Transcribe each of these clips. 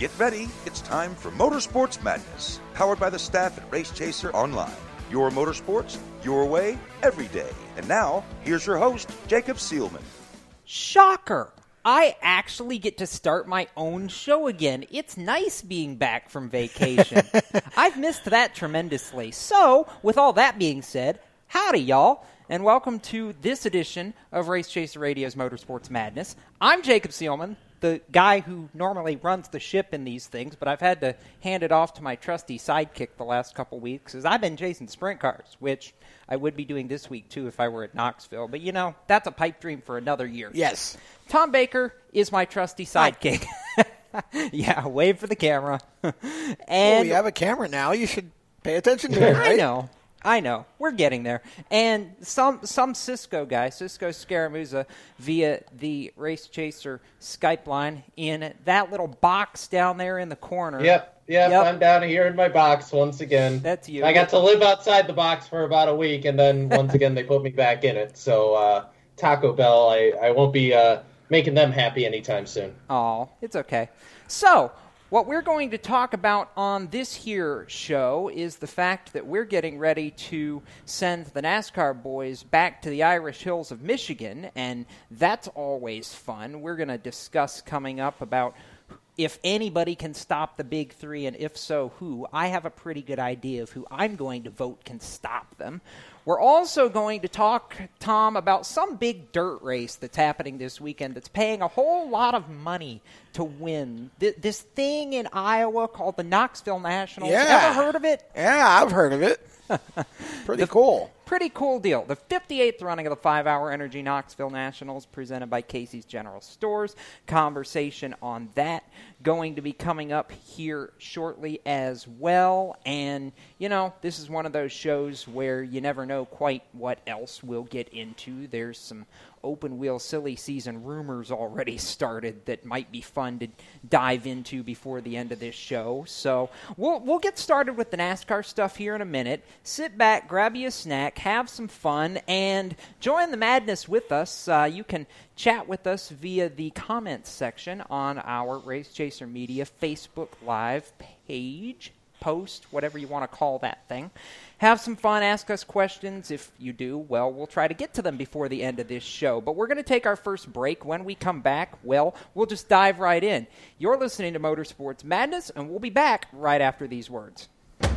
Get ready, it's time for Motorsports Madness, powered by the staff at Race Chaser Online. Your motorsports, your way, every day. And now, here's your host, Jacob Seelman. Shocker! I actually get to start my own show again. It's nice being back from vacation. I've missed that tremendously. So, with all that being said, howdy, y'all, and welcome to this edition of Race Chaser Radio's Motorsports Madness. I'm Jacob Seelman, the guy who normally runs the ship in these things, but I've had to hand it off to my trusty sidekick the last couple weeks as I've been chasing sprint cars, which I would be doing this week too if I were at Knoxville. But you know, that's a pipe dream for another year. Yes. Tom Baker is my trusty sidekick. yeah, wave for the camera. Oh, and you have a camera now. You should pay attention to it, right? I know. I know. We're getting there. And some some Cisco guy, Cisco Scaramuzza, via the Race Chaser Skype line in that little box down there in the corner. Yep, yep, Yep. I'm down here in my box once again. That's you. I got to live outside the box for about a week, and then once again they put me back in it. So uh, Taco Bell, I, I won't be uh, making them happy anytime soon. Oh, it's okay. So, what we're going to talk about on this here show is the fact that we're getting ready to send the NASCAR boys back to the Irish Hills of Michigan, and that's always fun. We're going to discuss coming up about if anybody can stop the big three, and if so, who. I have a pretty good idea of who I'm going to vote can stop them. We're also going to talk, Tom, about some big dirt race that's happening this weekend that's paying a whole lot of money to win. Th- this thing in Iowa called the Knoxville Nationals. Yeah. Ever heard of it? Yeah, I've heard of it. Pretty cool. Pretty cool deal. The 58th running of the 5 Hour Energy Knoxville Nationals, presented by Casey's General Stores. Conversation on that going to be coming up here shortly as well. And, you know, this is one of those shows where you never know quite what else we'll get into. There's some open wheel silly season rumors already started that might be fun to dive into before the end of this show. So we'll we'll get started with the NASCAR stuff here in a minute. Sit back, grab you a snack, have some fun, and join the madness with us. Uh, you can chat with us via the comments section on our Race Chaser Media Facebook Live page post, whatever you want to call that thing. Have some fun, ask us questions. If you do, well, we'll try to get to them before the end of this show. But we're going to take our first break. When we come back, well, we'll just dive right in. You're listening to Motorsports Madness, and we'll be back right after these words.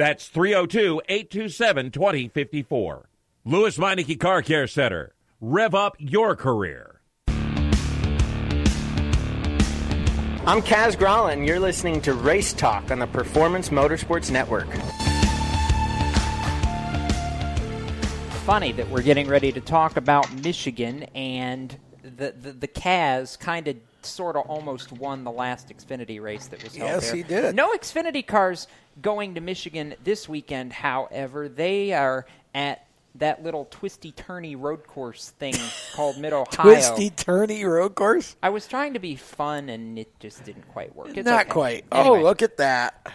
That's 302 827 2054. Lewes Meineke Car Care Center. Rev up your career. I'm Kaz Grala, and you're listening to Race Talk on the Performance Motorsports Network. Funny that we're getting ready to talk about Michigan, and the the, the Kaz kind of sort of almost won the last Xfinity race that was held Yes, there. he did. No Xfinity cars going to Michigan this weekend. However, they are at that little twisty turny road course thing called Mid Ohio. Twisty turny road course. I was trying to be fun, and it just didn't quite work. It's Not okay. quite. Oh, anyway, Oh, look at that.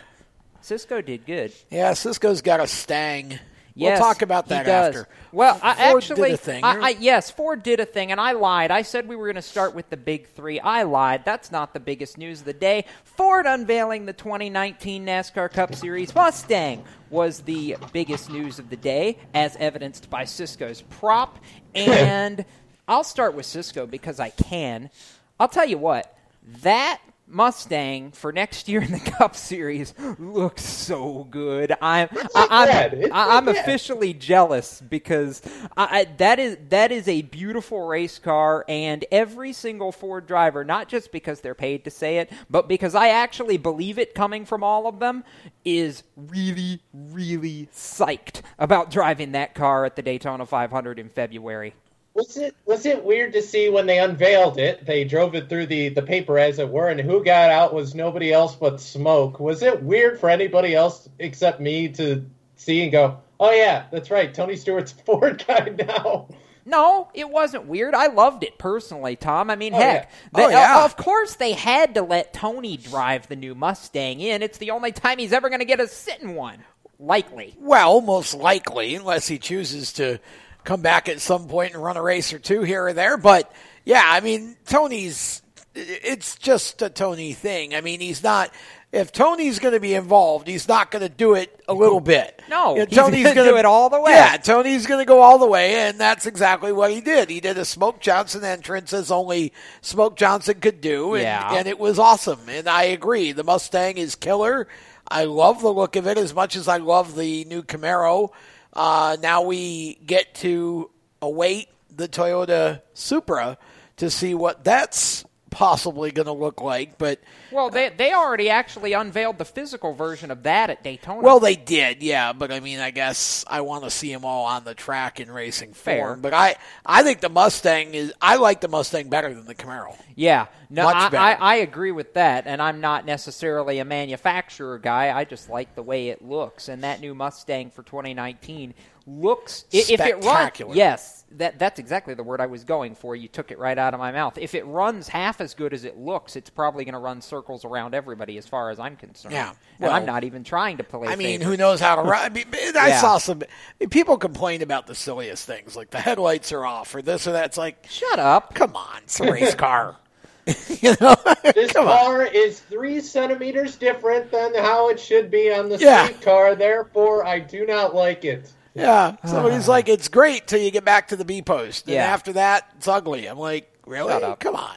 Cisco did good. Yeah, Cisco's got a stang. Yes, we'll talk about that after. Well, I Ford actually, did a thing. I, I, yes, Ford did a thing, and I lied. I said we were going to start with the big three. I lied. That's not the biggest news of the day. Ford unveiling the 2019 NASCAR Cup Series Mustang was the biggest news of the day, as evidenced by Cisco's prop. And I'll start with Cisco because I can. I'll tell you what, that Mustang for next year in the Cup Series looks so good. I'm I, I'm. I, not I'm bad. officially jealous because I, I, that is that is a beautiful race car, and every single Ford driver, not just because they're paid to say it, but because I actually believe it coming from all of them, is really really psyched about driving that car at the Daytona 500 in February. Was it was it weird to see when they unveiled it? They drove it through the the paper, as it were, and who got out was nobody else but smoke. Was it weird for anybody else except me to see and go, "Oh yeah, that's right, Tony Stewart's a Ford guy now." No, it wasn't weird. I loved it personally, Tom. I mean, Oh, heck, yeah. Oh, they- yeah. of course they had to let Tony drive the new Mustang in. It's the only time he's ever going to get a sit in one. Likely. Well, most likely, unless he chooses to come back at some point and run a race or two here or there. But yeah, I mean, Tony's it's just a Tony thing. I mean, he's not. If Tony's going to be involved, he's not going to do it a little bit. No, You know, he's gonna do it all the way. Yeah, Tony's going to go all the way, and that's exactly what he did. He did a Smoke Johnson entrance as only Smoke Johnson could do, and, Yeah. and it was awesome. And I agree, the Mustang is killer. I love the look of it as much as I love the new Camaro. Uh, now we get to await the Toyota Supra to see what that's possibly going to look like. But Well, they uh, they already actually unveiled the physical version of that at Daytona. well, they did, yeah. But I mean, I guess I want to see them all on the track in racing Fair. form. But I, I think the Mustang is. I like the Mustang better than the Camaro. yeah, no, Much I, better. I, I agree with that, and I'm not necessarily a manufacturer guy. I just like the way it looks, and that new Mustang for 2019 looks i- if it runs. Spectacular. Yes, that that's exactly the word I was going for. You took it right out of my mouth. If it runs half as good as it looks, it's probably going to run circles around everybody, as far as I'm concerned. Yeah, and I'm not even trying to play. I mean, favorites. who knows how to run I, mean, I Yeah. saw some people complain about the silliest things, like the headlights are off or this or that. It's like, Shut up. come on, it's a race car. you know, This come on. car is three centimeters different than how it should be on the Yeah. street car. Therefore, I do not like it. Yeah, somebody's like, it's great till you get back to the B post, and Yeah. after that, it's ugly. I'm like, really? Come on.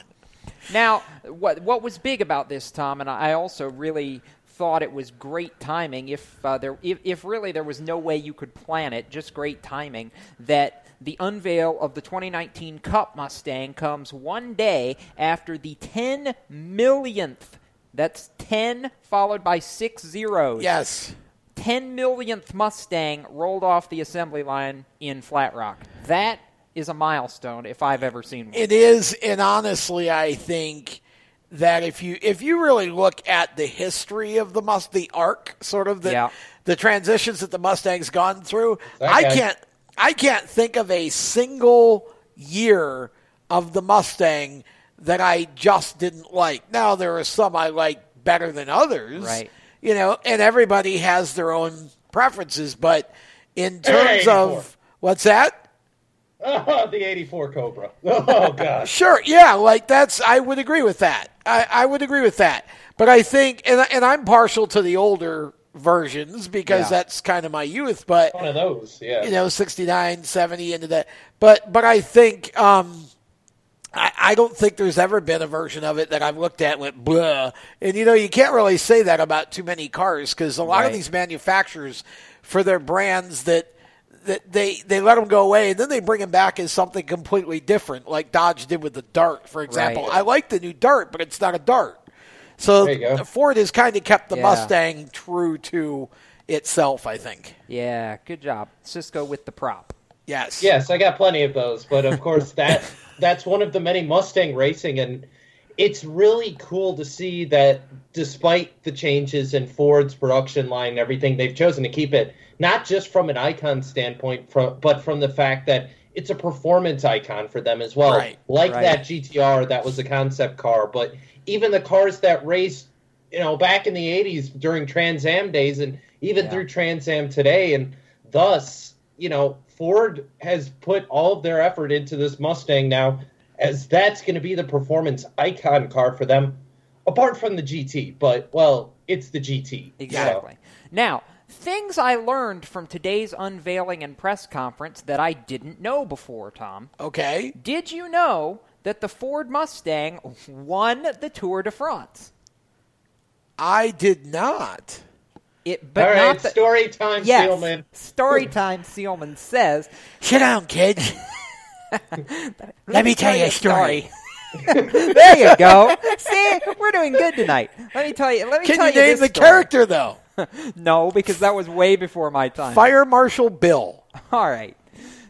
Now, what what was big about this, Tom, and I also really thought it was great timing. If uh, there, if, if really there was no way you could plan it, just great timing. That the unveil of the 2019 Cup Mustang comes one day after the 10 millionth. That's 10 followed by six zeros. Yes. 10 millionth Mustang rolled off the assembly line in Flat Rock. That is a milestone if I've ever seen one. It is, and honestly, I think that if you if you really look at the history of the must the arc, sort of the Yeah. the transitions that the Mustang's gone through, That I can't I can't think of a single year of the Mustang that I just didn't like. Now there are some I like better than others, Right. You know, and everybody has their own preferences, but in terms 84. of what's that? Oh, the 84 Cobra. Oh, gosh. Sure, yeah, like that's I would agree with that. I, I would agree with that. But I think, and and I'm partial to the older versions because Yeah. that's kind of my youth. But One of those, yeah. you know, 69, 70 into that. But but I think um, I, don't think there's ever been a version of it that I've looked at and went blah. And you know, you can't really say that about too many cars because a lot of these manufacturers, for their brands that. That they, they let them go away and then they bring them back as something completely different, like Dodge did with the Dart, for example. Right. I like the new Dart, but it's not a Dart. So There you go. Ford has kind of kept the Yeah. Mustang true to itself, I think. Yeah, good job. Cisco with the prop. Yes. Yes, I got plenty of those, but of course that that's one of the many Mustang racing, and it's really cool to see that despite the changes in Ford's production line and everything, they've chosen to keep it not just from an icon standpoint, from, but from the fact that it's a performance icon for them as well. Right, like right. that GTR that was a concept car, but even the cars that raced, you know, back in the '80s during Trans Am days, and even Yeah. through Trans Am today, and thus, you know, Ford has put all of their effort into this Mustang now, as that's going to be the performance icon car for them, apart from the GT. But well, it's the GT. so- Exactly. Now, things I learned from today's unveiling and press conference that I didn't know before, Tom. Okay. Did you know that the Ford Mustang won the Tour de France? I did not. It, but all right, not the, story time, yes, Seelman. Storytime Seelman says. Sit down, kid. Let me tell you a story. there you go. See, we're doing good tonight. Let me tell you. Let me Can tell you you name this the story. character though? No, because that was way before my time. Fire Marshal Bill All right.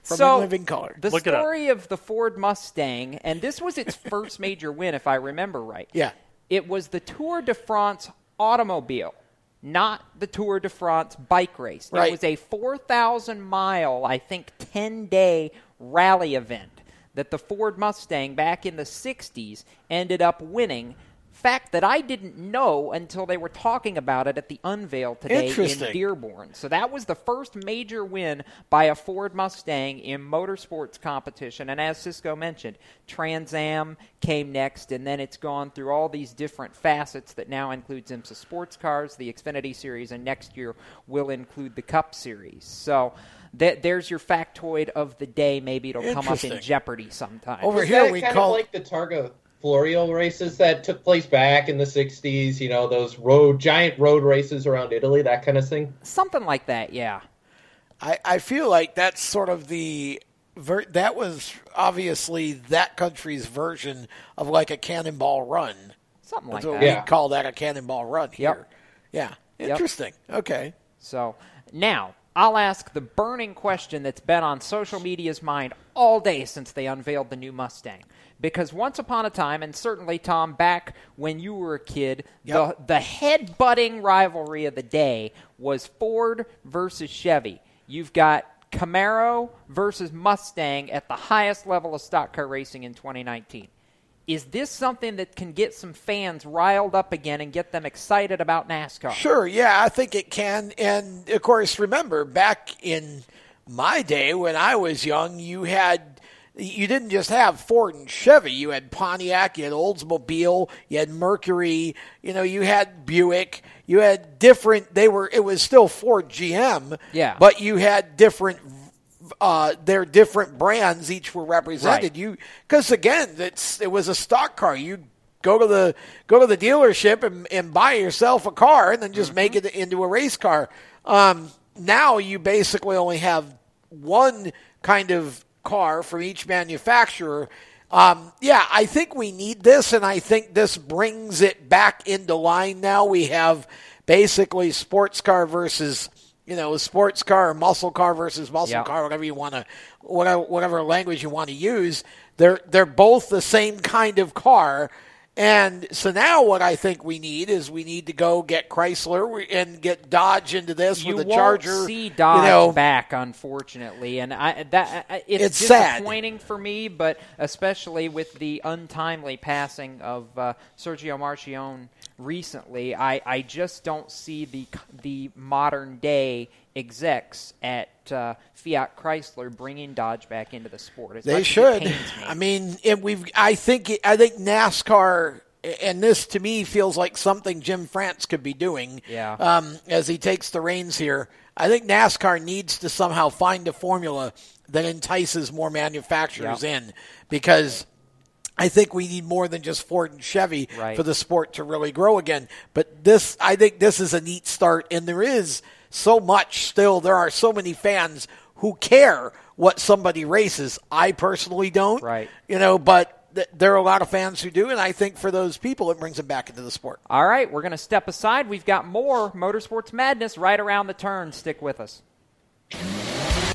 from so In Living Color. the Look it up. story of the Ford Mustang, and this was its first major win, if I remember right. Yeah. It was the Tour de France automobile, not the Tour de France bike race. Right. It was a 4,000 mile, I think, 10 day rally event that the Ford Mustang back in the 60s ended up winning. Fact that I didn't know until they were talking about it at the unveil today in Dearborn. So that was the first major win by a Ford Mustang in motorsports competition. And as Cisco mentioned, Trans Am came next, and then it's gone through all these different facets that now includes IMSA sports cars, the Xfinity Series, and next year will include the Cup Series. So. That, there's your factoid of the day. Maybe it'll come up in Jeopardy sometime. Over Is here we kind call of like the Targa Florio races that took place back in the '60s. You know, those road giant road races around Italy, that kind of thing. Something like that, yeah. I, I feel like that's sort of the ver- that was obviously that country's version of like a cannonball run. Something like That's what that. Yeah. we call that a cannonball run here. Yep. Yeah. Yep. Interesting. Okay. So now I'll ask the burning question that's been on social media's mind all day since they unveiled the new Mustang. Because once upon a time, and certainly Tom, back when you were a kid, Yep. the the head-butting rivalry of the day was Ford versus Chevy. You've got Camaro versus Mustang at the highest level of stock car racing in 2019. Is this something that can get some fans riled up again and get them excited about NASCAR? Sure, yeah, I think it can. And of course, remember back in my day when I was young, you had you didn't just have Ford and Chevy. You had Pontiac, you had Oldsmobile, you had Mercury, you know, you had Buick. You had different. They were. It was still Ford GM. Yeah. But you had different. Uh, their different brands each were represented. Right. You because again, it's it was a stock car. You go to the go to the dealership and, and buy yourself a car and then just make Mm-hmm. it into a race car. Um, now you basically only have one kind of car from each manufacturer. Um, yeah, I think we need this, and I think this brings it back into line. Now we have basically sports car versus you know sports car or muscle car versus muscle Yeah. car, whatever you want to, whatever whatever language you want to use. They're they're both the same kind of car, And so now what I think we need is we need to go get Chrysler and get Dodge into this you with a won't Charger. see Dodge you know, back, unfortunately, and I that I- it's, It's sad. disappointing for me, but especially with the untimely passing of uh, Sergio Marchionne recently, I, I just don't see the the modern day execs at uh, Fiat Chrysler bringing Dodge back into the sport. As They much as it should. me. I mean, we've. I think. I think NASCAR, and this to me feels like something Jim France could be doing. Yeah. Um, as he takes the reins here, I think NASCAR needs to somehow find a formula that entices more manufacturers in, because I think we need more than just Ford and Chevy Right. for the sport to really grow again. But this, I think, this is a neat start, and there is so much still. There are so many fans who care what somebody races. I personally don't, Right. You know, but th- there are a lot of fans who do, and I think for those people, it brings them back into the sport. All right, we're going to step aside. We've got more Motorsports Madness right around the turn. Stick with us.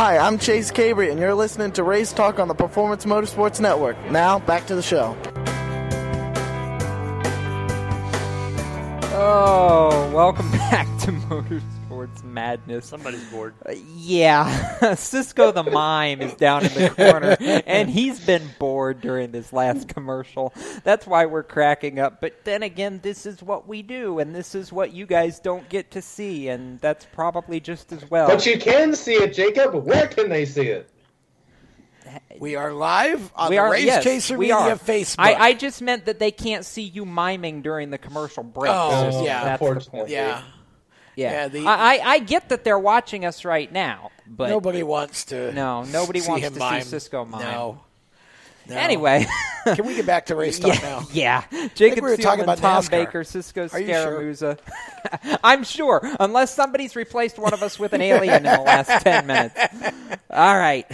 Hi, I'm Chase Cabre, and you're listening to Race Talk on the Performance Motorsports Network. Now, back to the show. Oh, welcome back to Motorsports Sports Madness. Somebody's bored. Uh, yeah, Cisco the mime is down in the corner, and he's been bored during this last commercial. That's why we're cracking up. But then again, this is what we do, and this is what you guys don't get to see, and that's probably just as well. But you can see it, Jacob. Where can they see it? We are live on we the are, Race yes, Chaser we Media are. Facebook. I, I just meant that they can't see you miming during the commercial break. Oh, Cisco. yeah. that's the point. yeah. Yeah, Yeah, the- I, I I get that they're watching us right now, but nobody wants to. no, nobody see wants to mime. see Cisco mime. No. No. Anyway, Can we get back to race talk yeah, now? yeah. Jacob we were talking Seelman, about Tom NASCAR. Baker, Cisco you sure? I'm sure, unless somebody's replaced one of us with an alien in the last ten minutes. All right.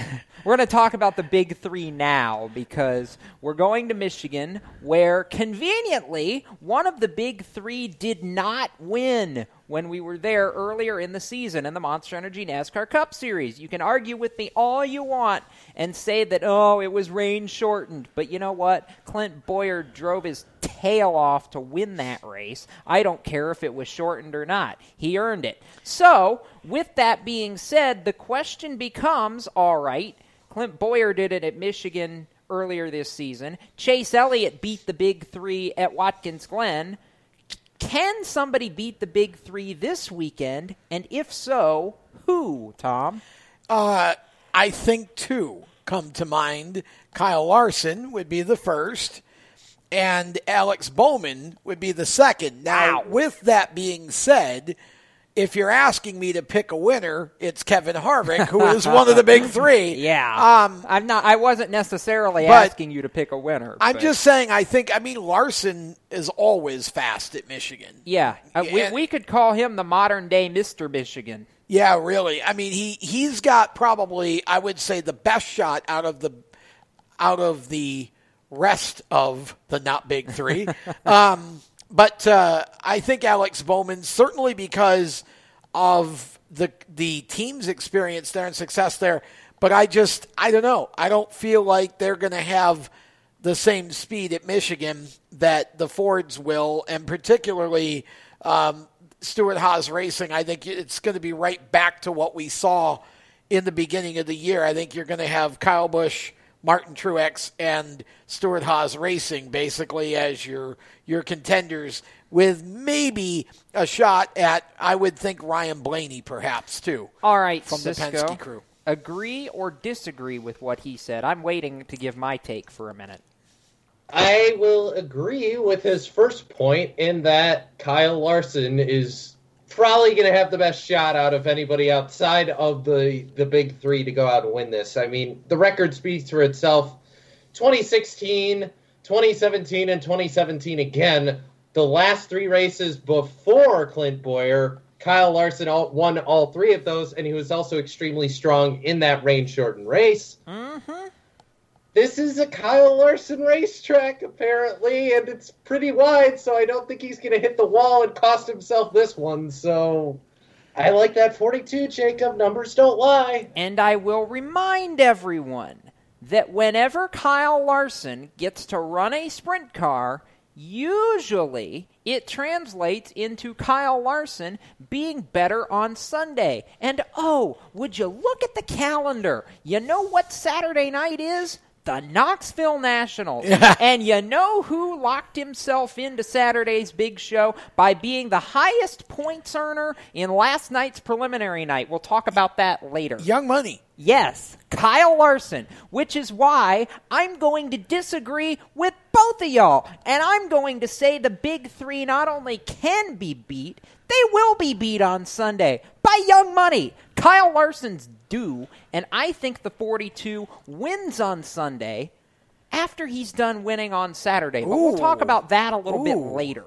We're going to talk about the big three now because we're going to Michigan, where conveniently one of the big three did not win when we were there earlier in the season in the Monster Energy NASCAR Cup Series. You can argue with me all you want and say that, oh, it was rain shortened. But you know what? Clint Bowyer drove his tail off to win that race. I don't care if it was shortened or not. He earned it. So, with that being said, the question becomes all right, Clint Bowyer did it at Michigan earlier this season. Chase Elliott beat the big three at Watkins Glen. Can somebody beat the big three this weekend? And if so, who, Tom? Uh, I think two come to mind. Kyle Larson would be the first, and Alex Bowman would be the second. Now, with that being said, if you're asking me to pick a winner, it's Kevin Harvick, who is one of the big three. Yeah. Um, I'm not I wasn't necessarily asking you to pick a winner. I'm but- just saying. I think. I mean, Larson is always fast at Michigan. Yeah. Uh, we, we could call him the modern day Mr. Michigan. Yeah, really. I mean, he he's got probably I would say the best shot out of the out of the rest of the not big three. um, but uh, I think Alex Bowman certainly because of the the team's experience there and success there. But I just I don't know. I don't feel like they're going to have the same speed at Michigan that the Fords will, and particularly um, Stewart Haas Racing. I think it's going to be right back to what we saw in the beginning of the year. I think you're going to have Kyle Busch, Martin Truex, and Stewart Haas Racing basically as your your contenders, with maybe a shot at I would think Ryan Blaney perhaps too. All right, from Cisco, the Penske crew. Agree or disagree with what he said? I'm waiting to give my take for a minute. I will agree with his first point in that Kyle Larson is probably going to have the best shot out of anybody outside of the the big three to go out and win this. I mean, the record speaks for itself. 2016, 2017, and 2017 again. The last three races before Clint Bowyer, Kyle Larson all, won all three of those, and he was also extremely strong in that rain shortened race. Mm-hmm. This is a Kyle Larson racetrack, apparently, and it's pretty wide, so I don't think he's going to hit the wall and cost himself this one. So I like that 42, Jacob. Numbers don't lie. And I will remind everyone that whenever Kyle Larson gets to run a sprint car, usually it translates into Kyle Larson being better on Sunday. And oh, would you look at the calendar? You know what Saturday night is? The Knoxville Nationals. and you know who locked himself into Saturday's big show by being the highest points earner in last night's preliminary night? We'll talk about that later. Young Money. Yes, Kyle Larson, which is why I'm going to disagree with both of y'all. And I'm going to say the big three not only can be beat, they will be beat on Sunday by Young Money. Kyle Larson's due, and I think the 42 wins on Sunday after he's done winning on Saturday. But we'll talk about that a little bit later.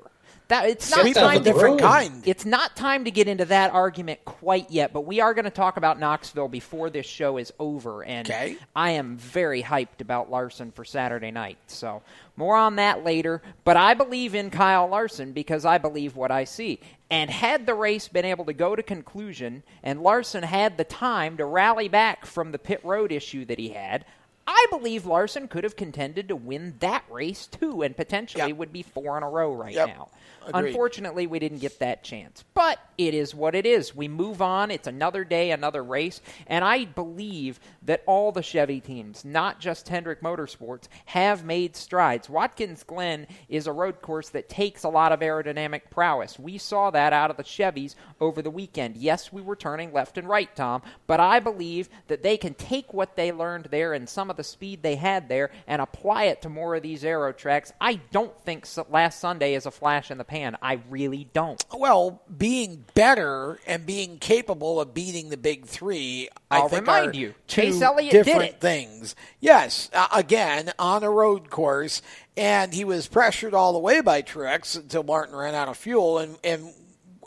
That it's not Sweet time to different kind. It's not time to get into that argument quite yet, but we are going to talk about Knoxville before this show is over, and Okay. I am very hyped about Larson for Saturday night. So more on that later. But I believe in Kyle Larson because I believe what I see. And had the race been able to go to conclusion, and Larson had the time to rally back from the pit road issue that he had. I believe Larson could have contended to win that race too, and potentially would be four in a row right Yep. now. Agreed. Unfortunately, we didn't get that chance. But it is what it is. We move on. It's another day, another race. And I believe that all the Chevy teams, not just Hendrick Motorsports, have made strides. Watkins Glen is a road course that takes a lot of aerodynamic prowess. We saw that out of the Chevys over the weekend. Yes, we were turning left and right, Tom, but I believe that they can take what they learned there and some of the speed they had there and apply it to more of these aero tracks. I don't think last Sunday is a flash in the pan. I really don't. Well, being better and being capable of beating the big three, I I'll think remind you, Chase Elliott did it. things. Yes, uh, again on a road course, and he was pressured all the way by Truex until Martin ran out of fuel. And and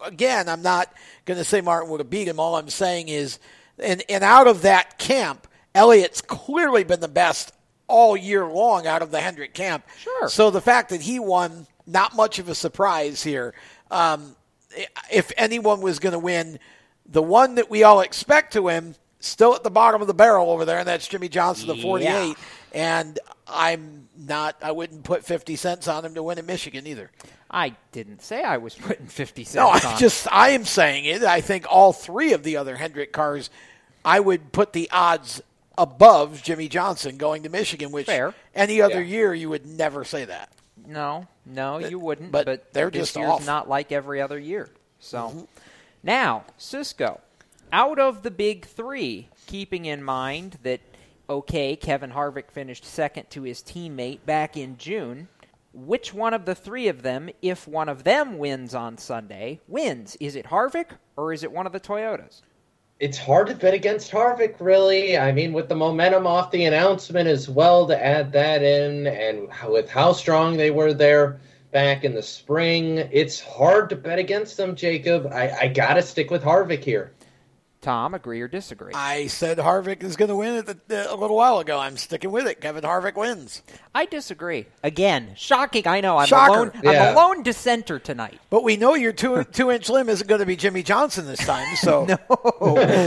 again, I'm not going to say Martin would have beat him. All I'm saying is, and and out of that camp, Elliott's clearly been the best all year long out of the Hendrick camp. Sure. So the fact that he won, not much of a surprise here. Um, if anyone was going to win, the one that we all expect to win, still at the bottom of the barrel over there, and that's Jimmie Johnson, the 48. Yeah. And I'm not, I wouldn't put 50 cents on him to win in Michigan either. I didn't say I was putting 50 cents No, I just, I am saying it. I think all three of the other Hendrick cars, I would put the odds above Jimmie Johnson going to Michigan, which Fair. any other Yeah. year you would never say that. No, no, you wouldn't. but But, they're this just year's off. Mm-hmm. not like every other year. So now Cisco, out of the big three, keeping in mind that okay, Kevin Harvick finished second to his teammate back in June. Which one of the three of them, if one of them wins on Sunday, wins? Is it Harvick or is it one of the Toyotas? It's hard to bet against Harvick, really. I mean, with the momentum off the announcement as well to add that in, and with how strong they were there back in the spring, it's hard to bet against them, Jacob. I, I got to stick with Harvick here. Tom, agree or disagree? I said Harvick is going to win it a- a little while ago. I'm sticking with it. Kevin Harvick wins. I disagree. Again, shocking. I know. I'm Shocker. a lone, Yeah. I'm a lone dissenter tonight. But we know your two two inch limb isn't going to be Jimmie Johnson this time. So no,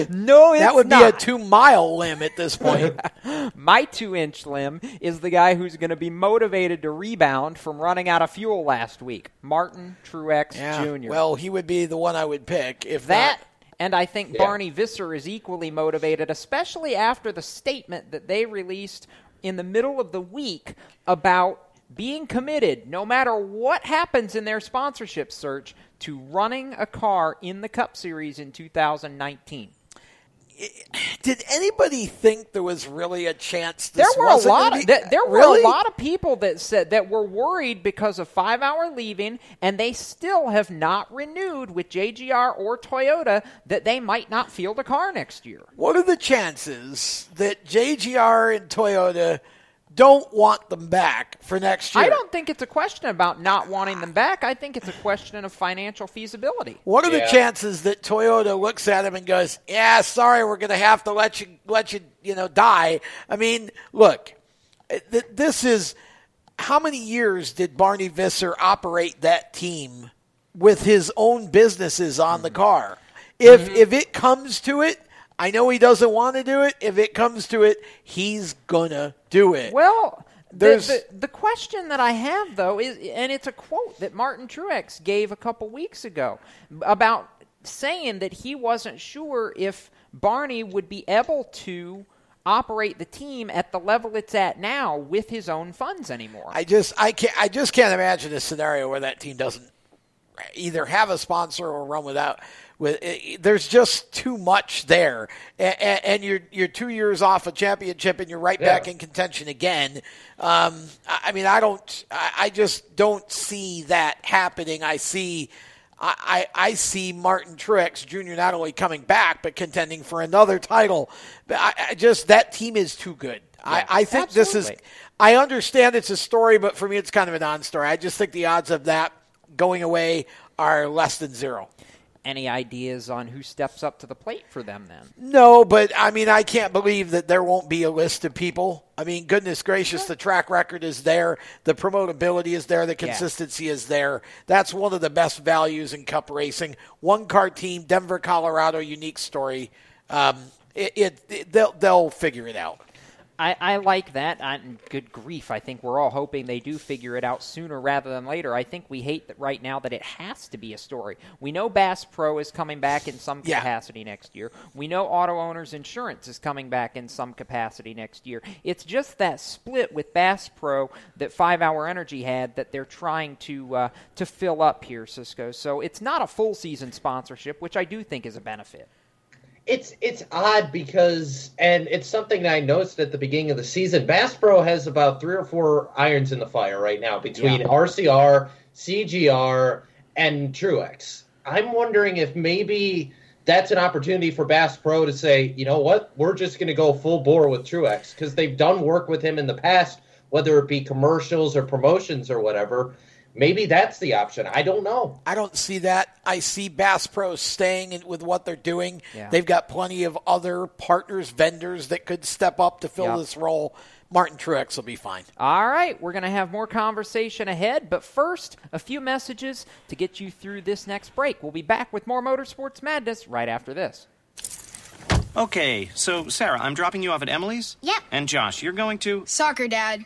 no, it's that would not. be a two mile limb at this point. My two inch limb is the guy who's going to be motivated to rebound from running out of fuel last week. Martin Truex Yeah. Jr. Well, he would be the one I would pick if that. not- And I think Yeah. Barney Visser is equally motivated, especially after the statement that they released in the middle of the week about being committed, no matter what happens in their sponsorship search, to running a car in the Cup Series in 2019. Did anybody think there was really a chance? There were a lot. Of, be- th- there were a lot of people that said that were worried because of five hour leaving, and they still have not renewed with JGR or Toyota that they might not field a car next year. What are the chances that JGR and Toyota don't want them back for next year? I don't think it's a question about not wanting them back. I think it's a question of financial feasibility. What are the chances that Toyota looks at him and goes, "Yeah, sorry, we're going to have to let you let you you know die"? I mean, look, th- this is how many years did Barney Visser operate that team with his own businesses on the mm-hmm. car? If mm-hmm. if it comes to it, I know he doesn't want to do it. If it comes to it, he's gonna do it. Well, the, There's- the, the question that I have, though, is, and it's a quote that Martin Truex gave a couple weeks ago about saying that he wasn't sure if Barney would be able to operate the team at the level it's at now with his own funds anymore. I just I can't I just can't imagine a scenario where that team doesn't either have a sponsor or run without. With it, there's just too much there, and, and you're you're two years off a championship, and you're right Yeah. back in contention again. Um, I mean, I don't, I just don't see that happening. I see. I, I see Martin Truex Jr. not only coming back but contending for another title. But I, I just that team is too good. I, I think this is. I understand it's a story, but for me, it's kind of a non-story. I just think the odds of that going away are less than zero. Any ideas on who steps up to the plate for them then? No, but I mean, I can't believe that there won't be a list of people. I mean, goodness gracious, the track record is there, the promotability is there, the consistency is there. That's one of the best values in Cup racing. One car team, Denver, Colorado, unique story. Um, it, it, it- they'll they'll figure it out. I, I like that. I, good grief. I think we're all hoping they do figure it out sooner rather than later. I think we hate that right now that it has to be a story. We know Bass Pro is coming back in some Yeah. capacity next year. We know Auto Owners Insurance is coming back in some capacity next year. It's just that split with Bass Pro that Five Hour Energy had that they're trying to uh, to fill up here, Cisco. So it's not a full season sponsorship, which I do think is a benefit. It's it's odd because, and it's something that I noticed at the beginning of the season. Bass Pro has about three or four irons in the fire right now between Yeah. RCR, CGR, and Truex. I'm wondering if maybe that's an opportunity for Bass Pro to say, you know what, we're just going to go full bore with Truex because they've done work with him in the past, whether it be commercials or promotions or whatever. Maybe that's the option. I don't know. I don't see that. I see Bass Pro staying with what they're doing. Yeah. They've got plenty of other partners, vendors that could step up to fill Yeah. this role. Martin Truex will be fine. All right, we're going to have more conversation ahead, but first, a few messages to get you through this next break. We'll be back with more Motorsports Madness right after this. Okay, so Sarah, I'm dropping you off at Emily's? Yep. And Josh, you're going to? Soccer, Dad.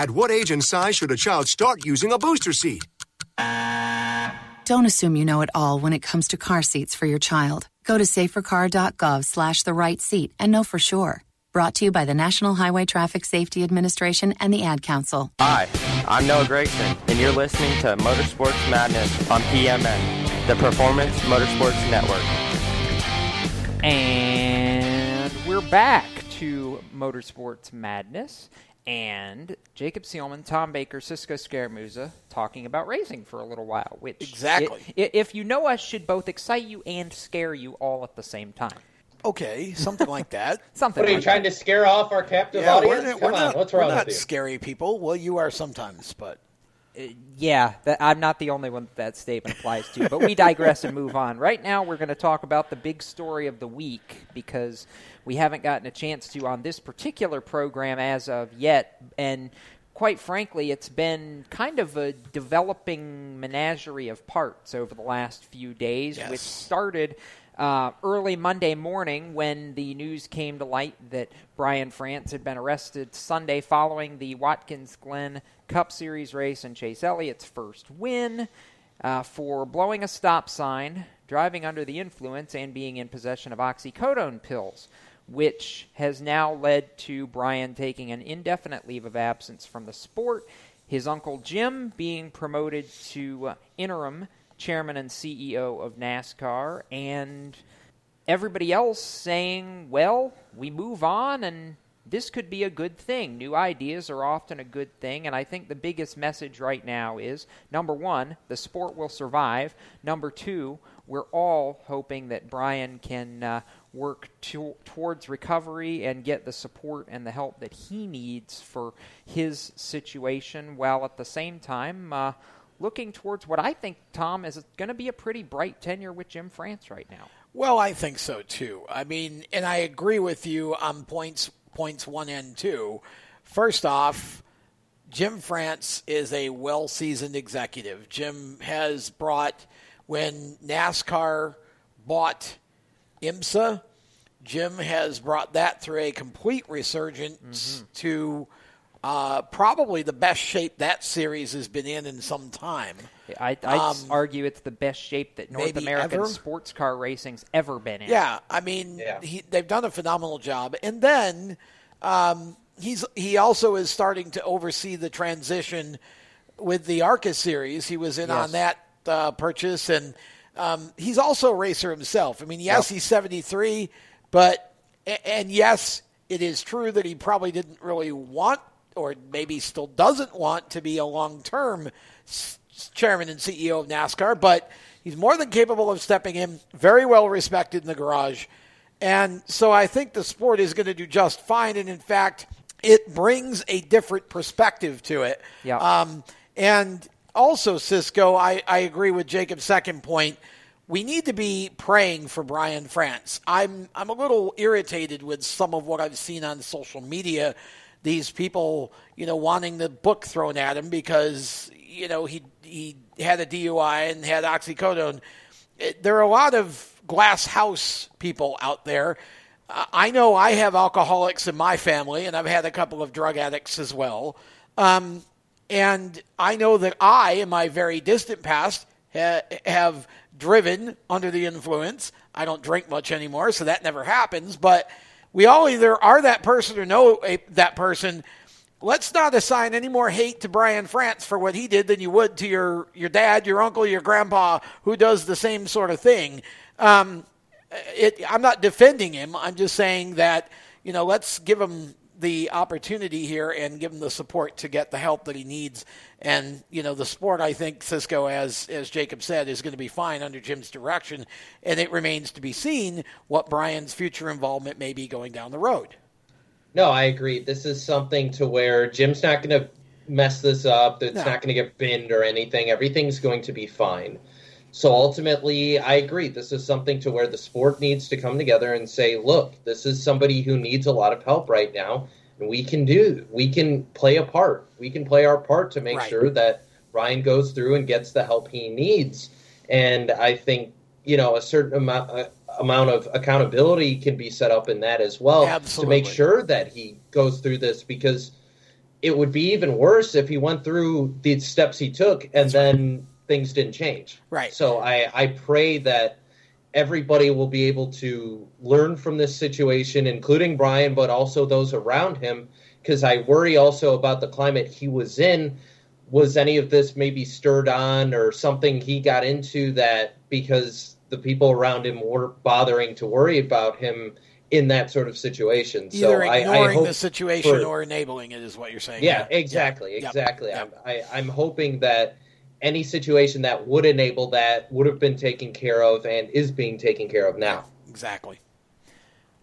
At what age and size should a child start using a booster seat? Don't assume you know it all when it comes to car seats for your child. Go to safercar.gov slash the right seat and know for sure. Brought to you by the National Highway Traffic Safety Administration and the Ad Council. Hi, I'm Noah Gragson, and you're listening to Motorsports Madness on PMN, the Performance Motorsports Network. And we're back to Motorsports Madness. And Jacob Seelman, Tom Baker, Cisco Scaramuzza talking about racing for a little while. Which Exactly. i- i- if you know us, should both excite you and scare you all at the same time. Okay, something like that. Something. What are you like trying to scare off our captive Yeah, audience? we're, Come we're on, not, what's we're wrong not with you? scary people. Well, you are sometimes, but uh, Yeah, that, I'm not the only one that, that statement applies to. But we digress and move on. Right now, we're going to talk about the big story of the week because we haven't gotten a chance to on this particular program as of yet. And quite frankly, it's been kind of a developing menagerie of parts over the last few days, Yes. which started. Uh, early Monday morning, when the news came to light that Brian France had been arrested Sunday following the Watkins Glen Cup Series race and Chase Elliott's first win uh, for blowing a stop sign, driving under the influence, and being in possession of oxycodone pills, which has now led to Brian taking an indefinite leave of absence from the sport. his uncle Jim being promoted to uh, interim chairman and CEO of NASCAR, and everybody else saying, well, we move on and this could be a good thing. New ideas are often a good thing, and I think the biggest message right now is number one, the sport will survive. Number two, we're all hoping that Brian can uh, work to, towards recovery and get the support and the help that he needs for his situation, while at the same time uh, looking towards what I think, Tom, is going to be a pretty bright tenure with Jim France right now. Well, I think so too. I mean, and I agree with you on points points one and two. First off, Jim France is a well seasoned executive. Jim has brought, when NASCAR bought IMSA, Jim has brought that through a complete resurgence mm-hmm. to uh, probably the best shape that series has been in in some time. I, would um, argue it's the best shape that North American ever. sports car racing's ever been in. Yeah, I mean, yeah. He, they've done a phenomenal job. And then um, he's he also is starting to oversee the transition with the ARCA series. He was in yes. on that uh, purchase, and um, he's also a racer himself. I mean, yes, yep. he's 73, but and yes, it is true that he probably didn't really want or maybe still doesn't want to be a long term chairman and CEO of NASCAR, but he's more than capable of stepping in, very well respected in the garage. And so I think the sport is going to do just fine. And in fact, it brings a different perspective to it. Yeah. Um, and also, Cisco, I, I agree with Jacob's second point. We need to be praying for Brian France. I'm I'm a little irritated with some of what I've seen on social media these people, you know, wanting the book thrown at him because you know he he had a DUI and had oxycodone. It, there are a lot of glass house people out there. I know I have alcoholics in my family, and I've had a couple of drug addicts as well. Um, and I know that I, in my very distant past, ha- have driven under the influence. I don't drink much anymore, so that never happens. But we all either are that person or know a, that person. Let's not assign any more hate to Brian France for what he did than you would to your, your dad, your uncle, your grandpa, who does the same sort of thing. Um, it, I'm not defending him. I'm just saying that, you know, let's give him the opportunity here and give him the support to get the help that he needs. And you know, the sport I think Cisco, as as Jacob said, is going to be fine under Jim's direction, and it remains to be seen what Brian's future involvement may be going down the road. No, I agree. This is something to where Jim's not going to mess this up. It's no. not going to get binned or anything. Everything's going to be fine. So ultimately, I agree. This is something to where the sport needs to come together and say, look, this is somebody who needs a lot of help right now, and we can do, we can play a part. We can play our part to make right. sure that Brian goes through and gets the help he needs. And I think you know a certain amount uh, amount of accountability can be set up in that as well Absolutely. to make sure that he goes through this because it would be even worse if he went through the steps he took and That's then things didn't change. Right. So I, I pray that everybody will be able to learn from this situation, including Brian, but also those around him, because I worry also about the climate he was in. Was any of this maybe stirred on or something he got into that because the people around him were bothering to worry about him in that sort of situation? Either so ignoring I, I the situation for, or enabling it is what you're saying. Yeah, yeah. exactly, yeah. exactly. Yep. I'm, I, I'm hoping that any situation that would enable that would have been taken care of and is being taken care of now. Exactly.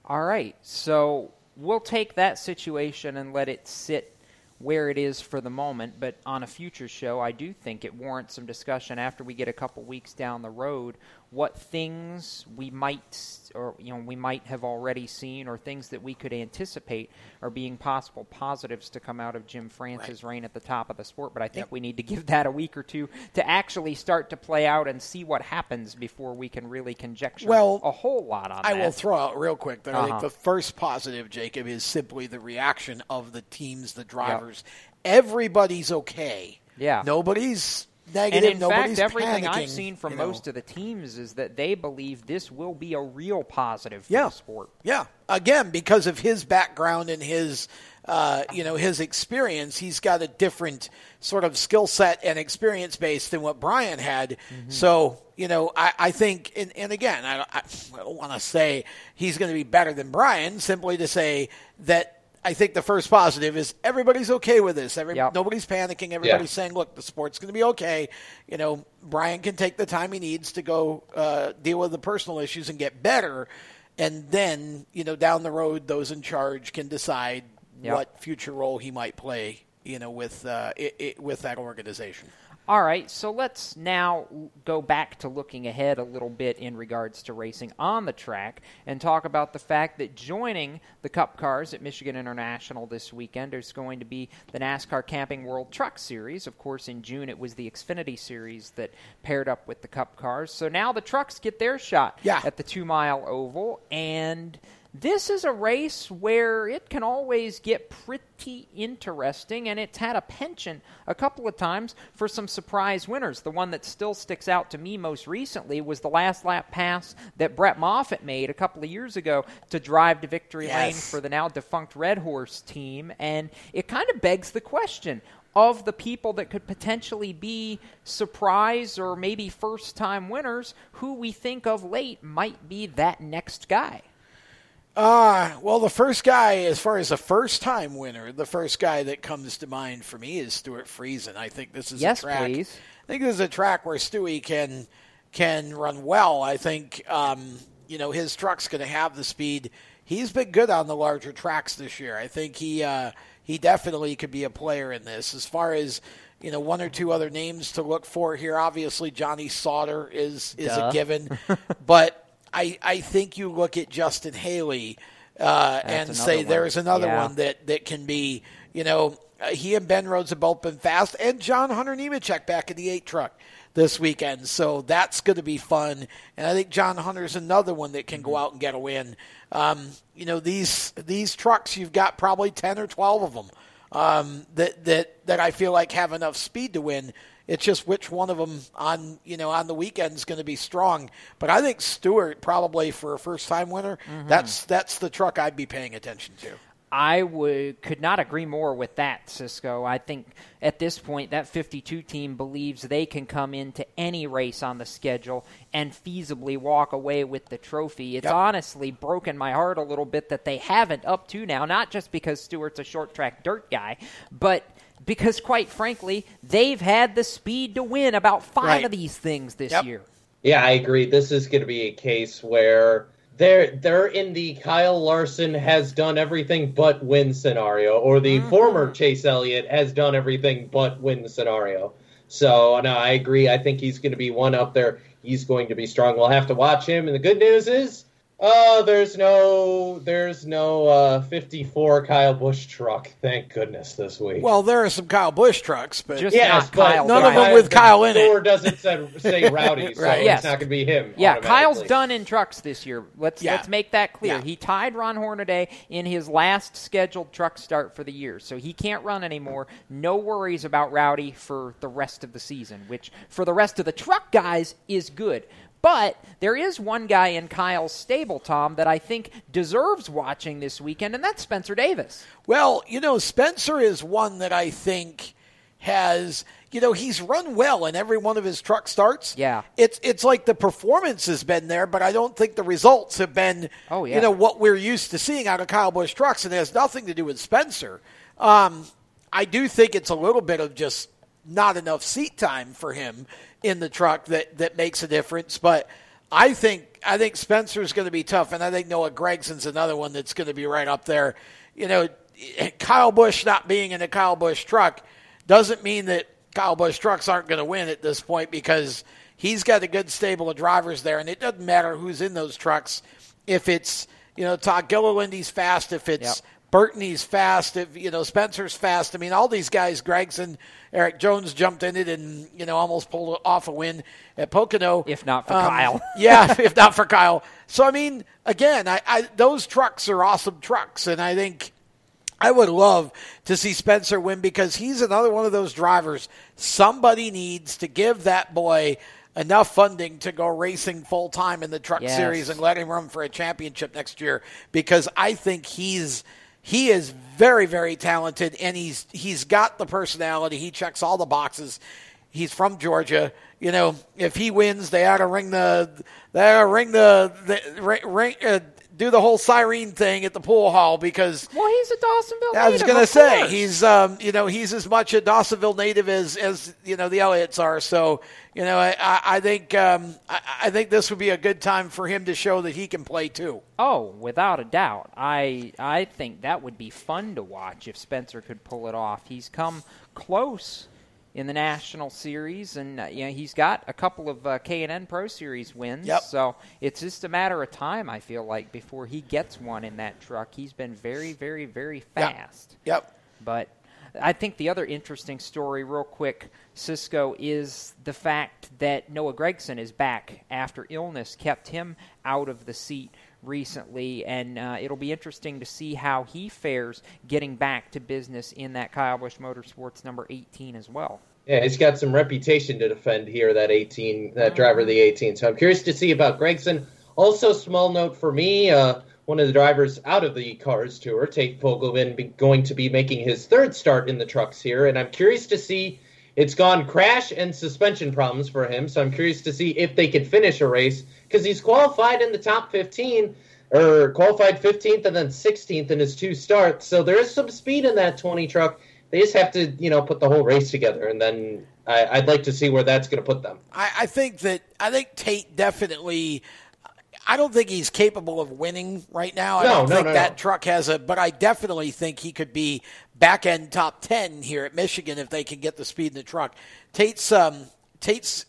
All right. So we'll take that situation and let it sit where it is for the moment, but on a future show, I do think it warrants some discussion after we get a couple weeks down the road what things we might or you know we might have already seen or things that we could anticipate are being possible positives to come out of Jim France's right. reign at the top of the sport but I think yep. we need to give that a week or two to actually start to play out and see what happens before we can really conjecture well, a whole lot on I that. will throw out real quick that uh-huh. I think Uh-huh. the first positive Jacob is simply the reaction of the teams the drivers yep. everybody's okay yeah nobody's negative. And in Nobody's fact, everything panicking, I've seen from you know. most of the teams is that they believe this will be a real positive for Yeah. the sport. Yeah, again, because of his background and his, uh, you know, his experience, he's got a different sort of skill set and experience base than what Brian had. So, you know, I, I think, and, and again, I, I don't want to say he's going to be better than Brian, simply to say that. I think the first positive is everybody's okay with this. Every, Nobody's panicking. Everybody's saying, "Look, the sport's going to be okay." You know, Brian can take the time he needs to go uh, deal with the personal issues and get better and then you know down the road those in charge can decide Yep. what future role he might play you know with uh, i i with that organization All right, so let's now go back to looking ahead a little bit in regards to racing on the track and talk about the fact that joining the Cup cars at Michigan International this weekend is going to be the NASCAR Camping World Truck Series. Of course, in June it was the Xfinity Series that paired up with the Cup cars. So now the trucks get their shot at the two mile oval, and this is a race where it can always get pretty interesting, and it's had a penchant a couple of times for some surprise winners. The one that still sticks out to me most recently was the last lap pass that Brett Moffitt made a couple of years ago to drive to victory lane for the now defunct Red Horse team, and it kind of begs the question. Of the people that could potentially be surprise or maybe first time winners, who we think of late might be that next guy. Uh well the first guy as far as a first time winner the first guy that comes to mind for me is Stewart Friesen. I think this is Yes, a track please. I think this is a track where Stewie can can run well. I think um, you know his truck's going to have the speed. He's been good on the larger tracks this year. I think he uh, he definitely could be a player in this. As far as you know one or two other names to look for here obviously Johnny Sauter is is Duh. a given. But I I think you look at Justin Haley uh, and say one. there's another Yeah. one that that can be you know uh, he and Ben Rhodes have both been fast and John Hunter Nemechek back in the eight truck this weekend so that's going to be fun and I think John Hunter's another one that can go out and get a win um, you know these these trucks you've got probably 10 or 12 of them um, that that that I feel like have enough speed to win. It's just which one of them on you know on the weekend is going to be strong. But I think Stewart probably for a first time winner. Mhm. That's that's the truck I'd be paying attention to. I would could not agree more with that, Cisco. I think at this point that 52 team believes they can come into any race on the schedule and feasibly walk away with the trophy. It's honestly broken my heart a little bit that they haven't up to now, not just because Stewart's a short track dirt guy, but because quite frankly, they've had the speed to win about 5 Right. of these things this year. Yeah, I agree. This is going to be a case where they're they're in the Kyle Larson has done everything but win scenario, or the mm-hmm. former Chase Elliott has done everything but win scenario. So no, I agree. I think he's going to be one up there. He's going to be strong. We'll have to watch him. And the good news is, uh, there's no there's no uh, 54 Kyle Busch truck. Thank goodness this week. Well, there are some Kyle Busch trucks, but just yes, but none of them with the Kyle in it. door doesn't say, say Rowdy, so Right. Yes. it's not going to be him. Yeah, Kyle's done in trucks this year. Let's Yeah. let's make that clear. Yeah. He tied Ron Hornaday in his last scheduled truck start for the year, so he can't run anymore. No worries about Rowdy for the rest of the season, which for the rest of the truck guys is good. But there is one guy in Kyle's stable, Tom, that I think deserves watching this weekend, and that's Spencer Davis. Well, you know, Spencer is one that I think has, you know, he's run well in every one of his truck starts. Yeah. It's it's like the performance has been there, but I don't think the results have been, Oh, yeah. you know, what we're used to seeing out of Kyle Busch trucks, and it has nothing to do with Spencer. Um, I do think it's a little bit of just not enough seat time for him in the truck that, that makes a difference, but I think I think Spencer's going to be tough, and I think Noah Gragson's another one that's going to be right up there. You know, Kyle Busch not being in a Kyle Busch truck doesn't mean that Kyle Busch trucks aren't going to win at this point because he's got a good stable of drivers there, and it doesn't matter who's in those trucks. If it's you know Todd Gilliland, he's fast. If it's Yep. Burton, he's fast. If you know Spencer's fast. I mean, all these guys, Gragson, Erik Jones jumped in it and you know almost pulled off a win at Pocono. If not for Um, Kyle. yeah, if not for Kyle. So I mean, again, I, I those trucks are awesome trucks, and I think I would love to see Spencer win because he's another one of those drivers. Somebody needs to give that boy enough funding to go racing full time in the truck Yes. series and let him run for a championship next year because I think he's he is very very talented and he's he's got the personality. He checks all the boxes. He's from Georgia. You know, if he wins, they ought to ring the they ought to ring the, the ring, uh, do the whole siren thing at the pool hall because well, he's a Dawsonville. I was going to say course. he's um, you know he's as much a Dawsonville native as as you know the Elliotts are. So you know I, I, I think um, I, I think this would be a good time for him to show that he can play too. Oh, without a doubt. I I think that would be fun to watch if Spencer could pull it off. He's come close in the national series, and uh, you know he's got a couple of uh, K and N Pro Series wins. Yep. So it's just a matter of time. I feel like before he gets one in that truck. He's been very, very, very Yep. fast. Yep. But I think the other interesting story, real quick, Cisco, is the fact that Noah Gragson is back after illness kept him out of the seat recently, and uh, it'll be interesting to see how he fares getting back to business in that Kyle Busch Motorsports number 18 as well. Yeah, he's got some reputation to defend here, that 18, that driver of the 18. So I'm curious to see about Gragson. Also, small note for me, uh, one of the drivers out of the Cars Tour, Tate Fogleman, be going to be making his third start in the trucks here, and I'm curious to see. It's gone crash and suspension problems for him, so I'm curious to see if they can finish a race because he's qualified in the top 15 or qualified 15th and then 16th in his two starts. So there is some speed in that 20 truck. They just have to, you know, put the whole race together, and then I, I'd like to see where that's going to put them. I, I think that I think Tate definitely. I don't think he's capable of winning right now. I No, don't no, think no, that truck has a, but I definitely think he could be back end top ten here at Michigan if they can get the speed in the truck. Tate's um, Tate's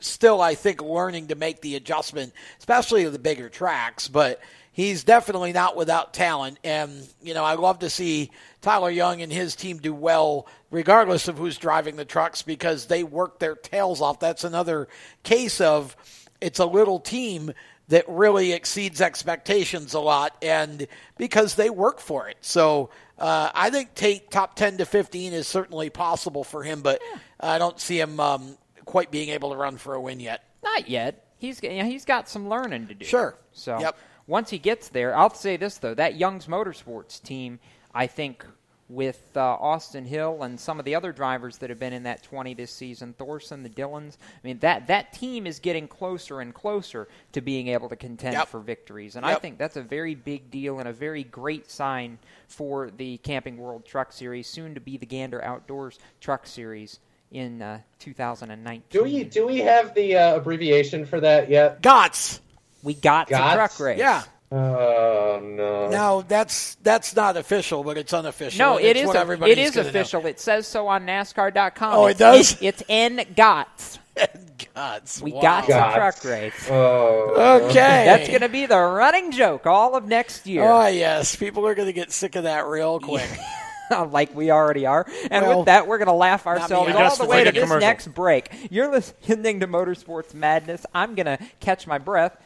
still, I think, learning to make the adjustment, especially the bigger tracks, but. He's definitely not without talent, and you know I love to see Tyler Young and his team do well, regardless of who's driving the trucks, because they work their tails off. That's another case of it's a little team that really exceeds expectations a lot, and because they work for it. So uh, I think Tate top ten to fifteen is certainly possible for him, but I don't see him um, quite being able to run for a win yet. Not yet. He's you know, he's got some learning to do. Sure. So Yep. once he gets there, I'll say this though: that Young's Motorsports team, I think, with uh, Austin Hill and some of the other drivers that have been in that 20 this season, Thorson, the Dillons. I mean, that that team is getting closer and closer to being able to contend Yep. for victories, and I think that's a very big deal and a very great sign for the Camping World Truck Series, soon to be the Gander Outdoors Truck Series in uh, 2019. Do we do we have the uh, abbreviation for that yet? GOTS. We got the truck race. Yeah. Oh no. No, that's that's not official, but it's unofficial. No, it it's is. What a, it is gonna know. official. It says so on NASCAR.com. Oh, it It's does? N- it's N GOTS. GOTS. We Wow. got the GOTS. truck race. Oh. Okay. That's going to be the running joke all of next year. Oh yes, people are going to get sick of that real quick. like we already are. And Well, with that, we're going to laugh ourselves We all the way to like this commercial. next break. You're listening to Motorsports Madness. I'm going to catch my breath,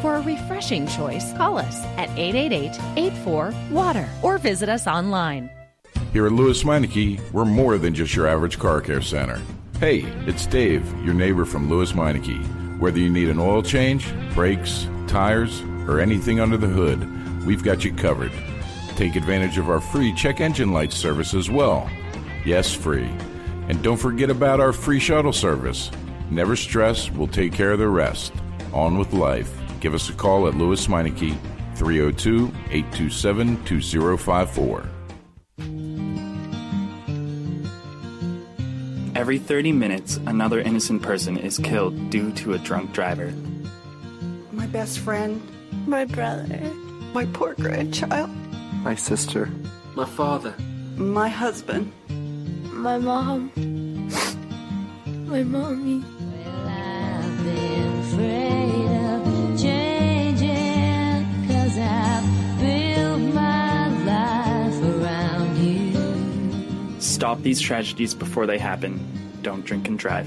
For a refreshing choice, call us at 888 84 Water or visit us online. Here at Lewes Meineke, we're more than just your average car care center. Hey, it's Dave, your neighbor from Lewes Meineke. Whether you need an oil change, brakes, tires, or anything under the hood, we've got you covered. Take advantage of our free check engine light service as well. Yes, free. And don't forget about our free shuttle service. Never stress, we'll take care of the rest. On with life. Give us a call at Lewes Meineke, 302 827 2054. Every 30 minutes, another innocent person is killed due to a drunk driver. My best friend. My brother. My poor grandchild. My sister. My father. My husband. My mom. my mommy. Stop these tragedies before they happen. Don't drink and drive.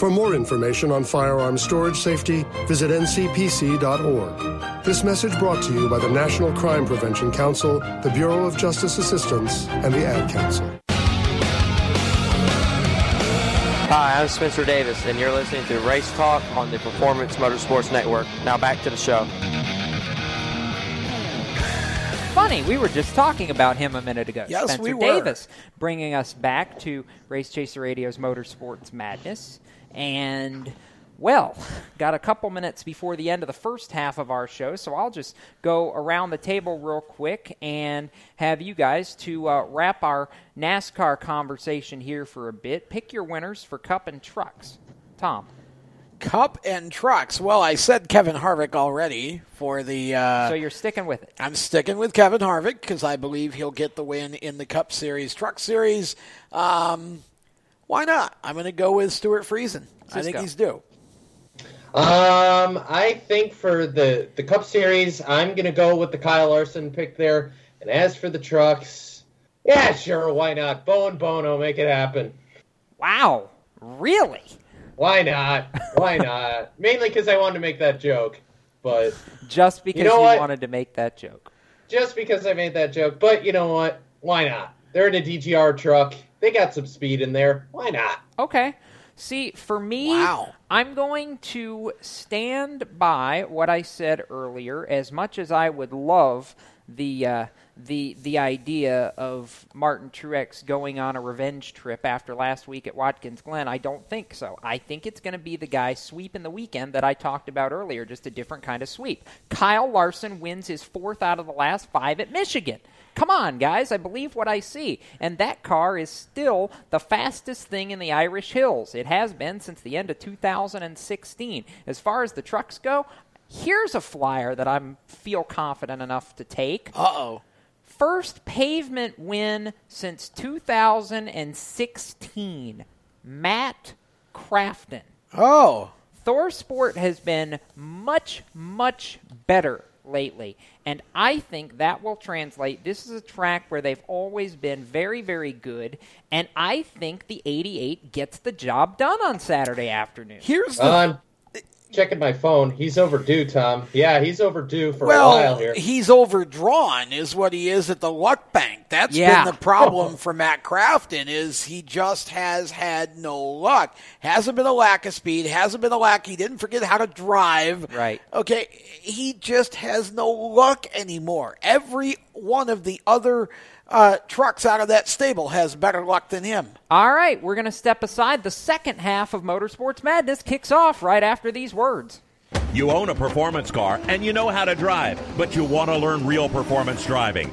For more information on firearm storage safety, visit ncpc.org. This message brought to you by the National Crime Prevention Council, the Bureau of Justice Assistance, and the Ad Council. Hi, I'm Spencer Davis, and you're listening to Race Talk on the Performance Motorsports Network. Now back to the show. Funny, we were just talking about him a minute ago. Yes, Spencer we were. Davis, bringing us back to Race Chaser Radio's Motorsports Madness. And, well, got a couple minutes before the end of the first half of our show, so I'll just go around the table real quick and have you guys to uh, wrap our NASCAR conversation here for a bit. Pick your winners for Cup and Trucks. Tom. Cup and trucks. Well, I said Kevin Harvick already for the. Uh, so you're sticking with it. I'm sticking with Kevin Harvick because I believe he'll get the win in the Cup Series, Truck Series. Um, why not? I'm going to go with Stewart Friesen. I think he's due. Um, I think for the the Cup Series, I'm gonna go with the Kyle Larson pick there. And as for the trucks, yeah, sure, why not? Bo and Bono, make it happen. Wow, really? Why not? Why not? Mainly because I wanted to make that joke, but Just because You know you wanted to make that joke. just because I made that joke. But you know what? Why not? They're in a DGR truck. They got some speed in there. Why not? Okay. See, for me, I'm going to stand by what I said earlier. As much as I would love the uh, the the idea of Martin Truex going on a revenge trip after last week at Watkins Glen, I don't think so. I think it's going to be the guy sweeping the weekend that I talked about earlier, just a different kind of sweep. Kyle Larson wins his fourth out of the last five at Michigan. Come on, guys, I believe what I see. And that car is still the fastest thing in the Irish Hills. It has been since the end of 2016. As far as the trucks go, here's a flyer that I feel confident enough to take. Uh oh. First pavement win since 2016. Matt Crafton. Oh. ThorSport has been much, much better lately. And I think that will translate. This is a track where they've always been very, very good. And I think the 88 gets the job done on Saturday afternoon. Here's Uh, I'm checking my phone. He's overdue, Tom. Yeah, he's overdue for well, a while here. he's overdrawn, is what he is at the Luck Bank. That's Yeah. been the problem for Matt Crafton. Is he just has had no luck? Hasn't been a lack of speed. Hasn't been a lack. He didn't forget how to drive. Right. Okay. He just has no luck anymore. Every one of the other uh, trucks out of that stable has better luck than him. All right, we're going to step aside. The second half of Motorsports Madness kicks off right after these words. You own a performance car and you know how to drive, but you want to learn real performance driving.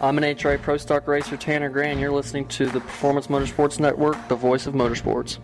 I'm NHRA Pro Stock Racer Tanner Gray, and you're listening to the Performance Motorsports Network, the voice of motorsports.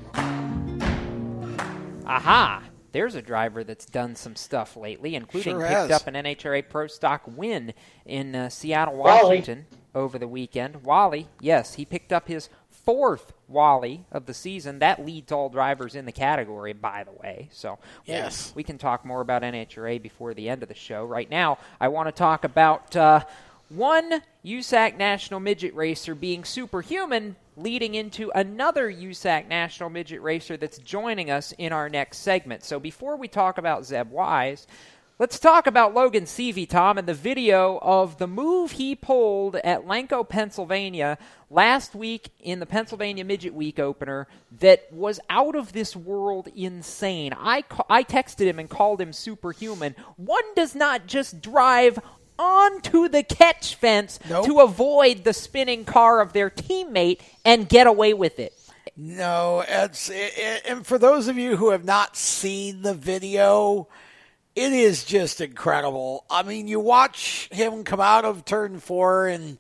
Aha! There's a driver that's done some stuff lately, including Sure picked has. up an NHRA Pro Stock win in uh, Seattle, Wally. Washington over the weekend. Wally, yes, he picked up his fourth Wally of the season. That leads all drivers in the category, by the way. So we'll- Yes. we can talk more about NHRA before the end of the show. Right now, I want to talk about uh, one USAC National Midget Racer being superhuman, leading into another USAC National Midget Racer that's joining us in our next segment. So before we talk about Zeb Wise, let's talk about Logan Seavey, Tom, and the video of the move he pulled at Lanco, Pennsylvania last week in the Pennsylvania Midget Week opener that was out of this world insane. I, ca- I texted him and called him superhuman. One does not just drive onto the catch fence to avoid the spinning car of their teammate and get away with it. No, it's it, and for those of you who have not seen the video, it is just incredible. I mean, you watch him come out of turn four and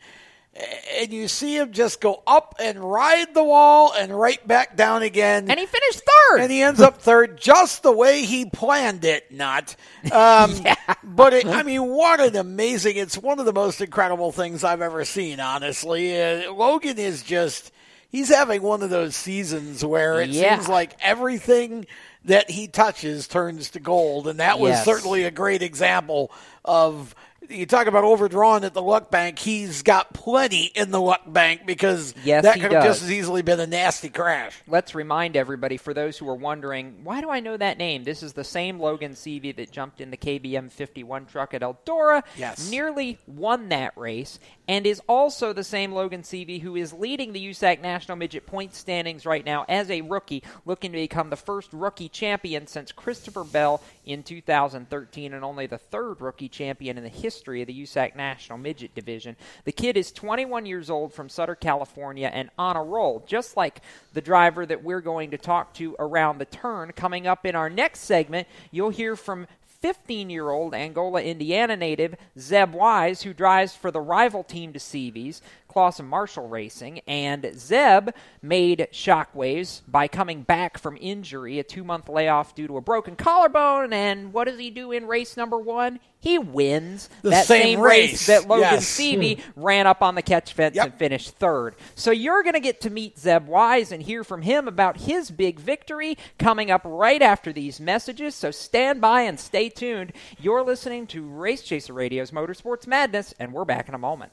and you see him just go up and ride the wall and right back down again. And he finished third. And he ends up third just the way he planned it, not. Um, But it, I mean, what an amazing, it's one of the most incredible things I've ever seen, honestly. Uh, Logan is just, he's having one of those seasons where it Yeah. seems like everything that he touches turns to gold. And that was Yes. certainly a great example of you talk about overdrawing at the luck bank. He's got plenty in the luck bank because Yes, that could have just as easily been a nasty crash. Let's remind everybody, for those who are wondering, why do I know that name? This is the same Logan Seavey that jumped in the KBM 51 truck at Eldora. Yes. Nearly won that race, and is also the same Logan Seavey who is leading the USAC National Midget Point standings right now as a rookie, looking to become the first rookie champion since Christopher Bell in 2013, and only the third rookie champion in the history of the USAC National Midget Division. The kid is 21 years old from Sutter, California, and on a roll, just like the driver that we're going to talk to around the turn. Coming up in our next segment, you'll hear from 15 year old Angola, Indiana native Zeb Wise, who drives for the rival team to Seavey's, Clauson Marshall Racing. And Zeb made shockwaves by coming back from injury, a two month layoff due to a broken collarbone. And what does he do in race number one? He wins The that same race, race. that Logan Yes. Seavey ran up on the catch fence and finished third. So you're going to get to meet Zeb Wise and hear from him about his big victory coming up right after these messages. So stand by and stay tuned. You're listening to Race Chaser Radio's Motorsports Madness, and we're back in a moment.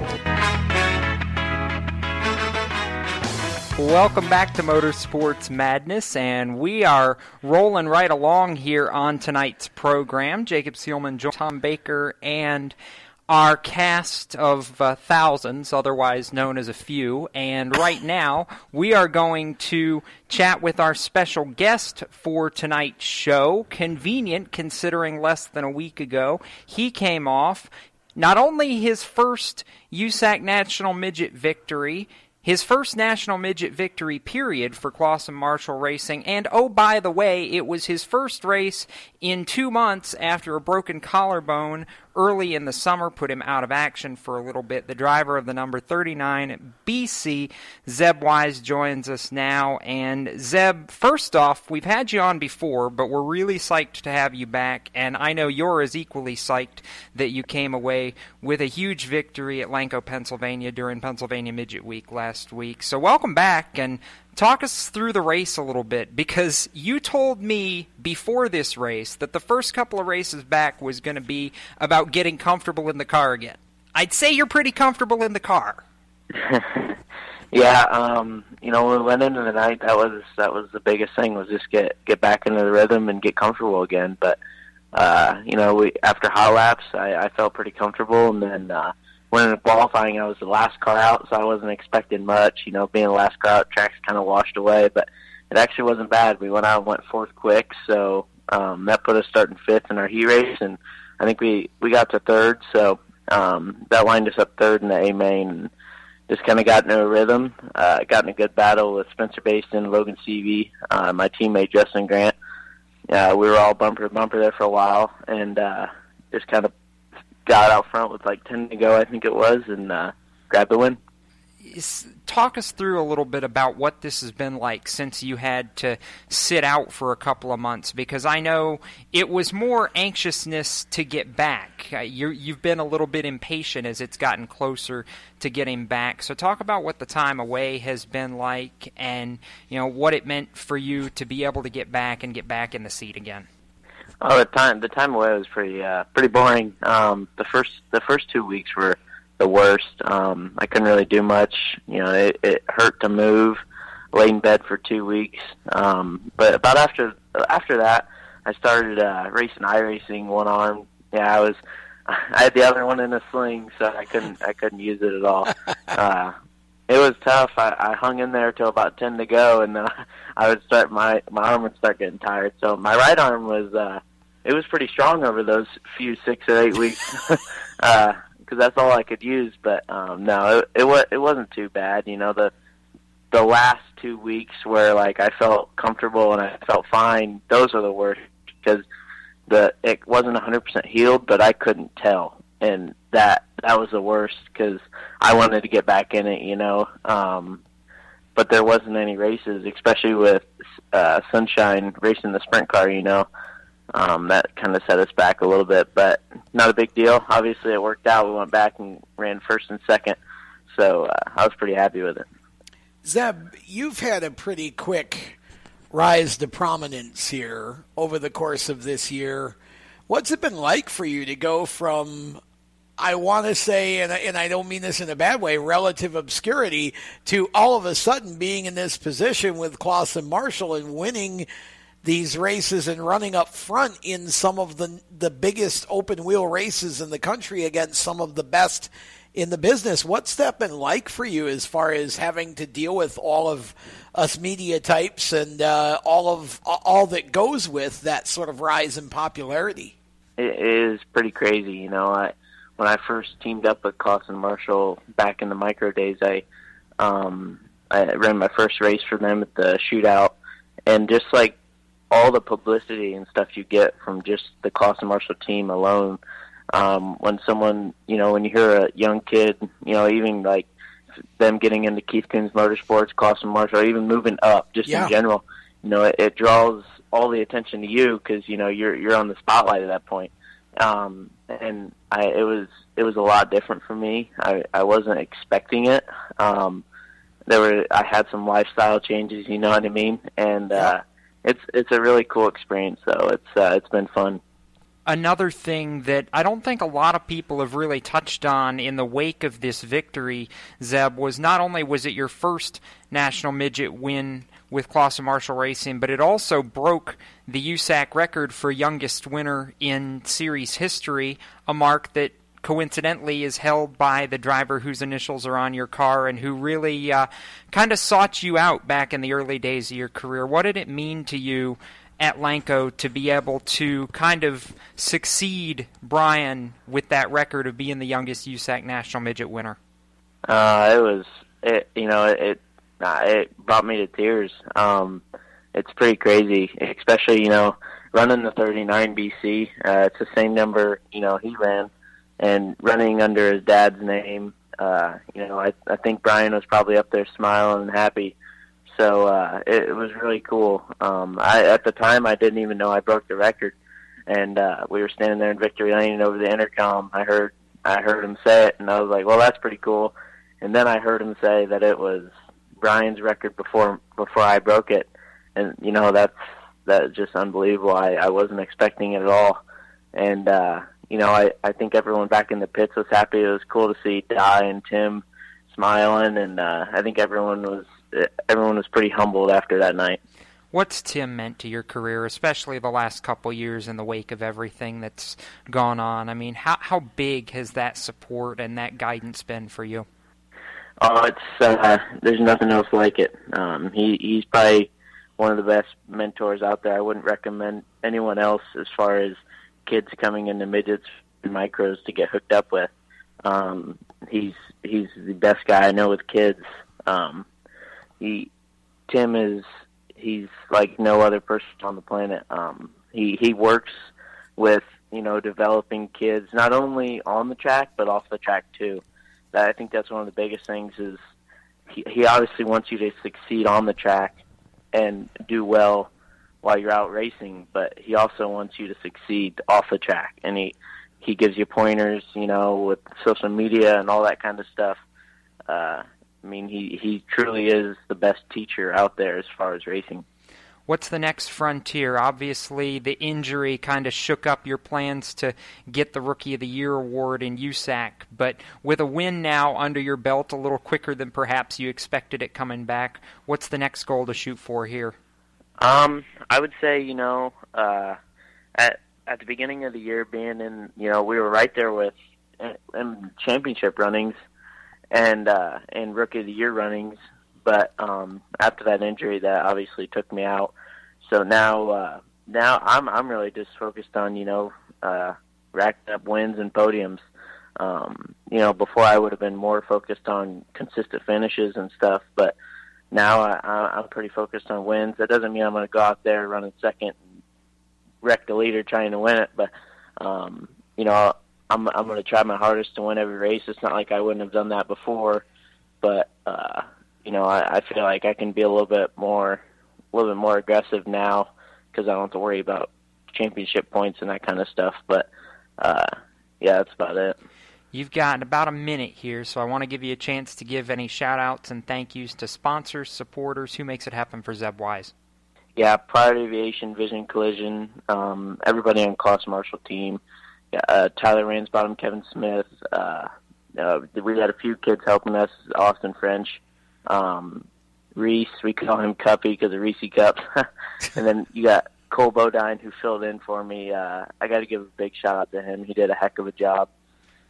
Welcome back to Motorsports Madness, and we are rolling right along here on tonight's program. Jacob Seelman, Tom Baker, and our cast of uh, thousands, otherwise known as a few. And right now, we are going to chat with our special guest for tonight's show. Convenient, considering less than a week ago, he came off not only his first USAC National Midget victory, his first national midget victory period for Clauson Marshall Racing, and oh, by the way, it was his first race in two months after a broken collarbone early in the summer put him out of action for a little bit. The driver of the number 39 BC, Zeb Wise, joins us now. And Zeb, first off, we've had you on before, but we're really psyched to have you back. And I know you're as equally psyched that you came away with a huge victory at Lanco, Pennsylvania during Pennsylvania Midget Week last week. So welcome back and talk us through the race a little bit because you told me before this race that the first couple of races back was going to be about getting comfortable in the car again. I'd say you're pretty comfortable in the car. yeah, um, you know, we went into the night, that was that was the biggest thing was just get get back into the rhythm and get comfortable again. But uh, you know, we after hot laps, I, I felt pretty comfortable, and then uh, when in qualifying, I was the last car out, so I wasn't expecting much. You know, being the last car out, tracks kind of washed away, but it actually wasn't bad. We went out and went fourth quick, so um, that put us starting fifth in our heat race, and I think we we got to third, so um, that lined us up third in the A main. And just kind of got into a rhythm. Uh, got in a good battle with Spencer Bayston, Logan Seavey, uh, my teammate Justin Grant. Uh, we were all bumper to bumper there for a while, and uh, just kind of got out front with like ten to go, I think it was, and uh, grabbed the win talk us through a little bit about what this has been like since you had to sit out for a couple of months because I know it was more anxiousness to get back. Uh, you have been a little bit impatient as it's gotten closer to getting back. So talk about what the time away has been like and you know what it meant for you to be able to get back and get back in the seat again. Oh, the time the time away was pretty uh, pretty boring. Um, the first the first two weeks were the worst. Um, I couldn't really do much. You know, it, it hurt to move. Lay in bed for two weeks. Um, but about after after that, I started uh, racing iRacing one arm. Yeah, I was. I had the other one in a sling, so I couldn't. I couldn't use it at all. Uh, it was tough. I, I hung in there till about ten to go, and then I, I would start my my arm would start getting tired. So my right arm was uh, it was pretty strong over those few six or eight weeks. uh, because that's all I could use. But um, no, it, it was it wasn't too bad. You know, the the last two weeks where like I felt comfortable and I felt fine, those are the worst because the it wasn't 100% healed, but I couldn't tell, and that that was the worst because I wanted to get back in it. You know. Um, but there wasn't any races, especially with uh, Sunshine racing the sprint car. You know, um, that kind of set us back a little bit, but not a big deal. Obviously, it worked out. We went back and ran first and second, so uh, I was pretty happy with it. Zeb, you've had a pretty quick rise to prominence here over the course of this year. What's it been like for you to go from, I want to say, and I, and I don't mean this in a bad way, relative obscurity to all of a sudden being in this position with Clauson Marshall and winning these races and running up front in some of the the biggest open wheel races in the country against some of the best in the business. What's that been like for you as far as having to deal with all of us media types and uh, all of all that goes with that sort of rise in popularity? It is pretty crazy, you know. I when I first teamed up with Clauson Marshall back in the micro days, I um, I ran my first race for them at the shootout, and just like all the publicity and stuff you get from just the Clauson Marshall team alone. Um, when someone, you know, when you hear a young kid, you know, even like them getting into Keith Kunz Motorsports, Clauson Marshall, even moving up, just yeah. in general, you know, it, it draws all the attention to you because you know you're you're on the spotlight at that point. Um, and I, it was it was a lot different for me. I, I wasn't expecting it. Um, there were I had some lifestyle changes, you know what I mean, and uh, it's it's a really cool experience though. It's uh, it's been fun. Another thing that I don't think a lot of people have really touched on in the wake of this victory, Zeb, was not only was it your first national midget win with Clauson Marshall Racing, but it also broke the USAC record for youngest winner in series history, a mark that coincidentally is held by the driver whose initials are on your car and who really uh, kind of sought you out back in the early days of your career. What did it mean to you at Lanco to be able to kind of succeed Brian with that record of being the youngest USAC national midget winner? Uh, it was, it, you know, it it brought me to tears. Um, it's pretty crazy, especially you know running the 39 BC. Uh, it's the same number you know he ran and running under his dad's name. Uh, you know, I I think Brian was probably up there smiling and happy. So uh, it, it was really cool. Um, I at the time I didn't even know I broke the record, and uh, we were standing there in victory lane and over the intercom. I heard I heard him say it, and I was like, well, that's pretty cool. And then I heard him say that it was Brian's record before before I broke it, and you know that's that's just unbelievable. I I wasn't expecting it at all, and uh, you know, I I think everyone back in the pits was happy. It was cool to see Di and Tim smiling, and uh, I think everyone was everyone was pretty humbled after that night. What's Tim meant to your career, especially the last couple years in the wake of everything that's gone on? I mean, how how big has that support and that guidance been for you? Oh, it's uh, there's nothing else like it. Um, he he's probably one of the best mentors out there. I wouldn't recommend anyone else as far as kids coming into midgets and micros to get hooked up with. Um, he's he's the best guy I know with kids. Um, he Tim is he's like no other person on the planet. Um, he he works with you know developing kids not only on the track but off the track too. That I think that's one of the biggest things is he, he obviously wants you to succeed on the track and do well while you're out racing, but he also wants you to succeed off the track, and he he gives you pointers, you know, with social media and all that kind of stuff. Uh, I mean, he he truly is the best teacher out there as far as racing. What's the next frontier? Obviously, the injury kind of shook up your plans to get the Rookie of the Year award in USAC, but with a win now under your belt, a little quicker than perhaps you expected it coming back, what's the next goal to shoot for here? Um, I would say, you know, uh, at at the beginning of the year, being in, you know, we were right there with in championship runnings and uh, and rookie of the year runnings. But um, after that injury, that obviously took me out. So now, uh, now I'm I'm really just focused on you know uh, racking up wins and podiums. Um, you know, before I would have been more focused on consistent finishes and stuff, but now I, I'm pretty focused on wins. That doesn't mean I'm going to go out there running second and wreck the leader trying to win it, but um, you know, I'm I'm going to try my hardest to win every race. It's not like I wouldn't have done that before, but uh, you know, I, I feel like I can be a little bit more, a little bit more aggressive now because I don't have to worry about championship points and that kind of stuff. But uh, yeah, that's about it. You've got about a minute here, so I want to give you a chance to give any shout outs and thank yous to sponsors, supporters, who makes it happen for Zeb Wise. Yeah, Pride Aviation, Vision Collision, um, everybody on Klaus Marshall team uh, Tyler Ransbottom, Kevin Smith. Uh, uh, we had a few kids helping us. Austin French, um, Reese. We call him Cuppy because of Reese Cup. and then you got Cole Bodine who filled in for me. Uh, I got to give a big shout out to him. He did a heck of a job.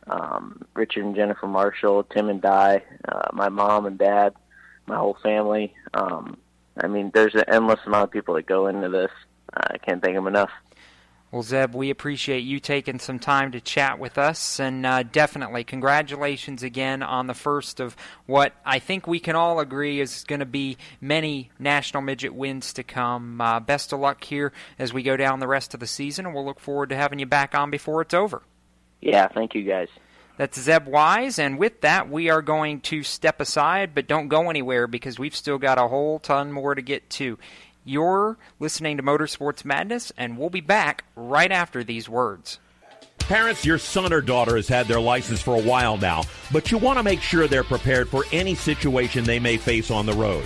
Um, Richard and Jennifer Marshall, Tim and Di, uh, my mom and dad, my whole family. Um, I mean, there's an endless amount of people that go into this. I can't thank them enough. Well, Zeb, we appreciate you taking some time to chat with us, and uh, definitely congratulations again on the first of what I think we can all agree is going to be many national midget wins to come. Uh, best of luck here as we go down the rest of the season, and we'll look forward to having you back on before it's over. Yeah, thank you guys. That's Zeb Wise, and with that, we are going to step aside, but don't go anywhere because we've still got a whole ton more to get to. You're listening to Motorsports Madness, and we'll be back right after these words. Parents, your son or daughter has had their license for a while now, but you want to make sure they're prepared for any situation they may face on the road.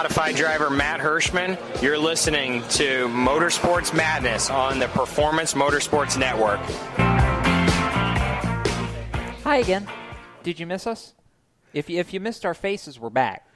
Modified driver Matt Hirschman. You're listening to Motorsports Madness on the Performance Motorsports Network. Hi again. Did you miss us? If you, if you missed our faces, we're back.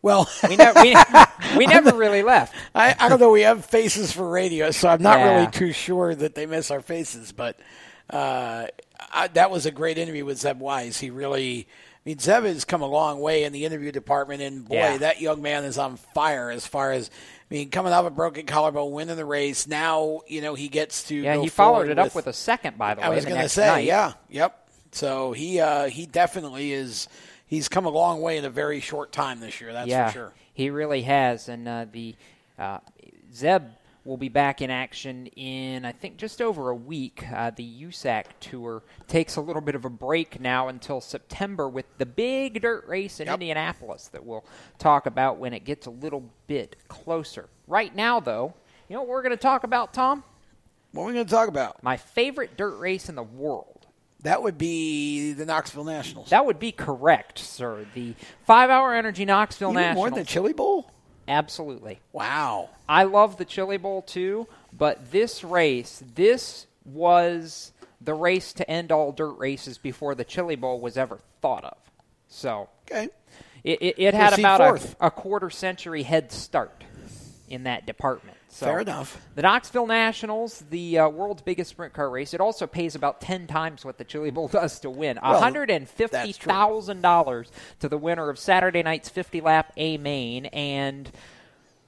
Well, we, ne- we, we never really left. I, I don't know. We have faces for radio, so I'm not Yeah. really too sure that they miss our faces. But uh, I, that was a great interview with Zeb Wise. He really, I mean, Zeb has come a long way in the interview department, and boy, Yeah. that young man is on fire as far as. I mean, coming off a broken collarbone, winning the race. Now, you know, he gets to. Yeah, he followed it up with a second, by the way. I was going to say, night. yeah, yep. So he uh, he definitely is. He's come a long way in a very short time this year. That's yeah, for sure. He really has, and uh, the uh, Zeb will be back in action in I think just over a week. Uh, the USAC tour takes a little bit of a break now until September with the big dirt race in Indianapolis that we'll talk about when it gets a little bit closer. Right now, though, you know what we're going to talk about, Tom? What are we going to talk about? My favorite dirt race in the world. That would be the Knoxville Nationals. That would be correct, sir. The five-hour Energy Knoxville Even Nationals. more than the Chili Bowl? Absolutely. Wow. I love the Chili Bowl too, but this race, this was the race to end all dirt races before the Chili Bowl was ever thought of. So, okay, it, it, it had about a, a quarter century head start in that department. So Fair enough. The Knoxville Nationals, the uh, world's biggest sprint car race, it also pays about ten times what the Chili Bowl does to win. Well, hundred and fifty thousand dollars to the winner of Saturday night's fifty lap A main, and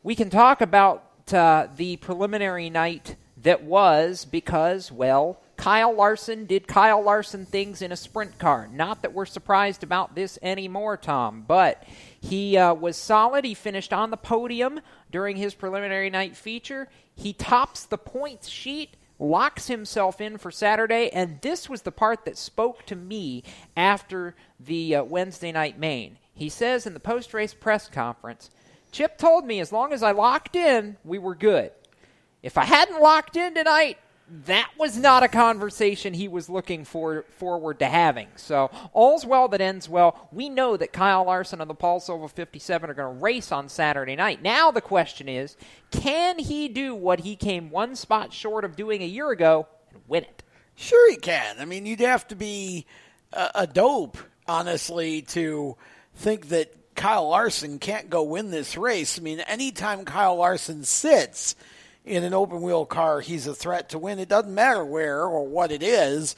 we can talk about uh, the preliminary night that was because, well, Kyle Larson did Kyle Larson things in a sprint car. Not that we're surprised about this anymore, Tom, but he uh, was solid. He finished on the podium during his preliminary night feature. He tops the points sheet locks himself in for Saturday, and this was the part that spoke to me after the uh, Wednesday night main. He says in the post race press conference, Chip told me as long as I locked in, we were good. If I hadn't locked in tonight, that was not a conversation he was looking for forward to having. So all's well that ends well. We know that Kyle Larson and the Paul Silva 57 are going to race on Saturday night. Now the question is, can he do what he came one spot short of doing a year ago and win it? Sure, he can. I mean, you'd have to be a, a dope, honestly, to think that Kyle Larson can't go win this race. I mean, anytime Kyle Larson sits in an open wheel car, he's a threat to win. It doesn't matter where or what it is.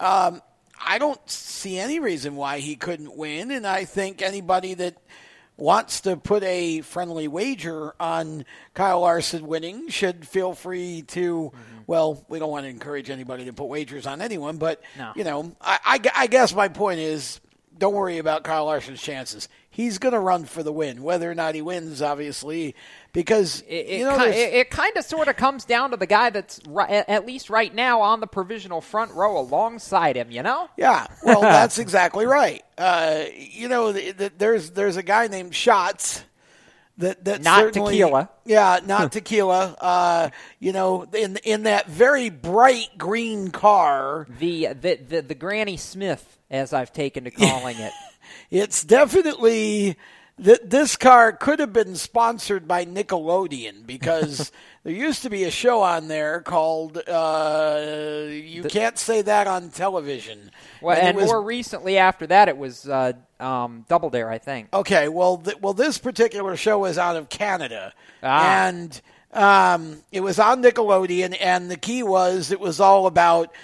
Um, I don't see any reason why he couldn't win, and I think anybody that wants to put a friendly wager on Kyle Larson winning should feel free to. Well, we don't want to encourage anybody to put wagers on anyone, but No. you know, I, I, I guess my point is don't worry about Kyle Larson's chances. He's going to run for the win, whether or not he wins, obviously, because It, it, you know ki- it, it kind of sort of comes down to the guy that's ri- at least right now on the provisional front row alongside him. You know? Yeah, well, that's exactly right. Uh, you know, th th there's there's a guy named Schatz that that Not tequila. Yeah, not tequila. Uh, you know, in in that very bright green car. The, the the the Granny Smith, as I've taken to calling it. It's definitely that this car could have been sponsored by Nickelodeon because there used to be a show on there called uh, "You Can't Say That on Television." Well, it and was- more recently after that, it was uh, um, Double Dare, I think. Okay, well, th- well, this particular show was out of Canada, Ah. and um, it was on Nickelodeon, and the key was it was all about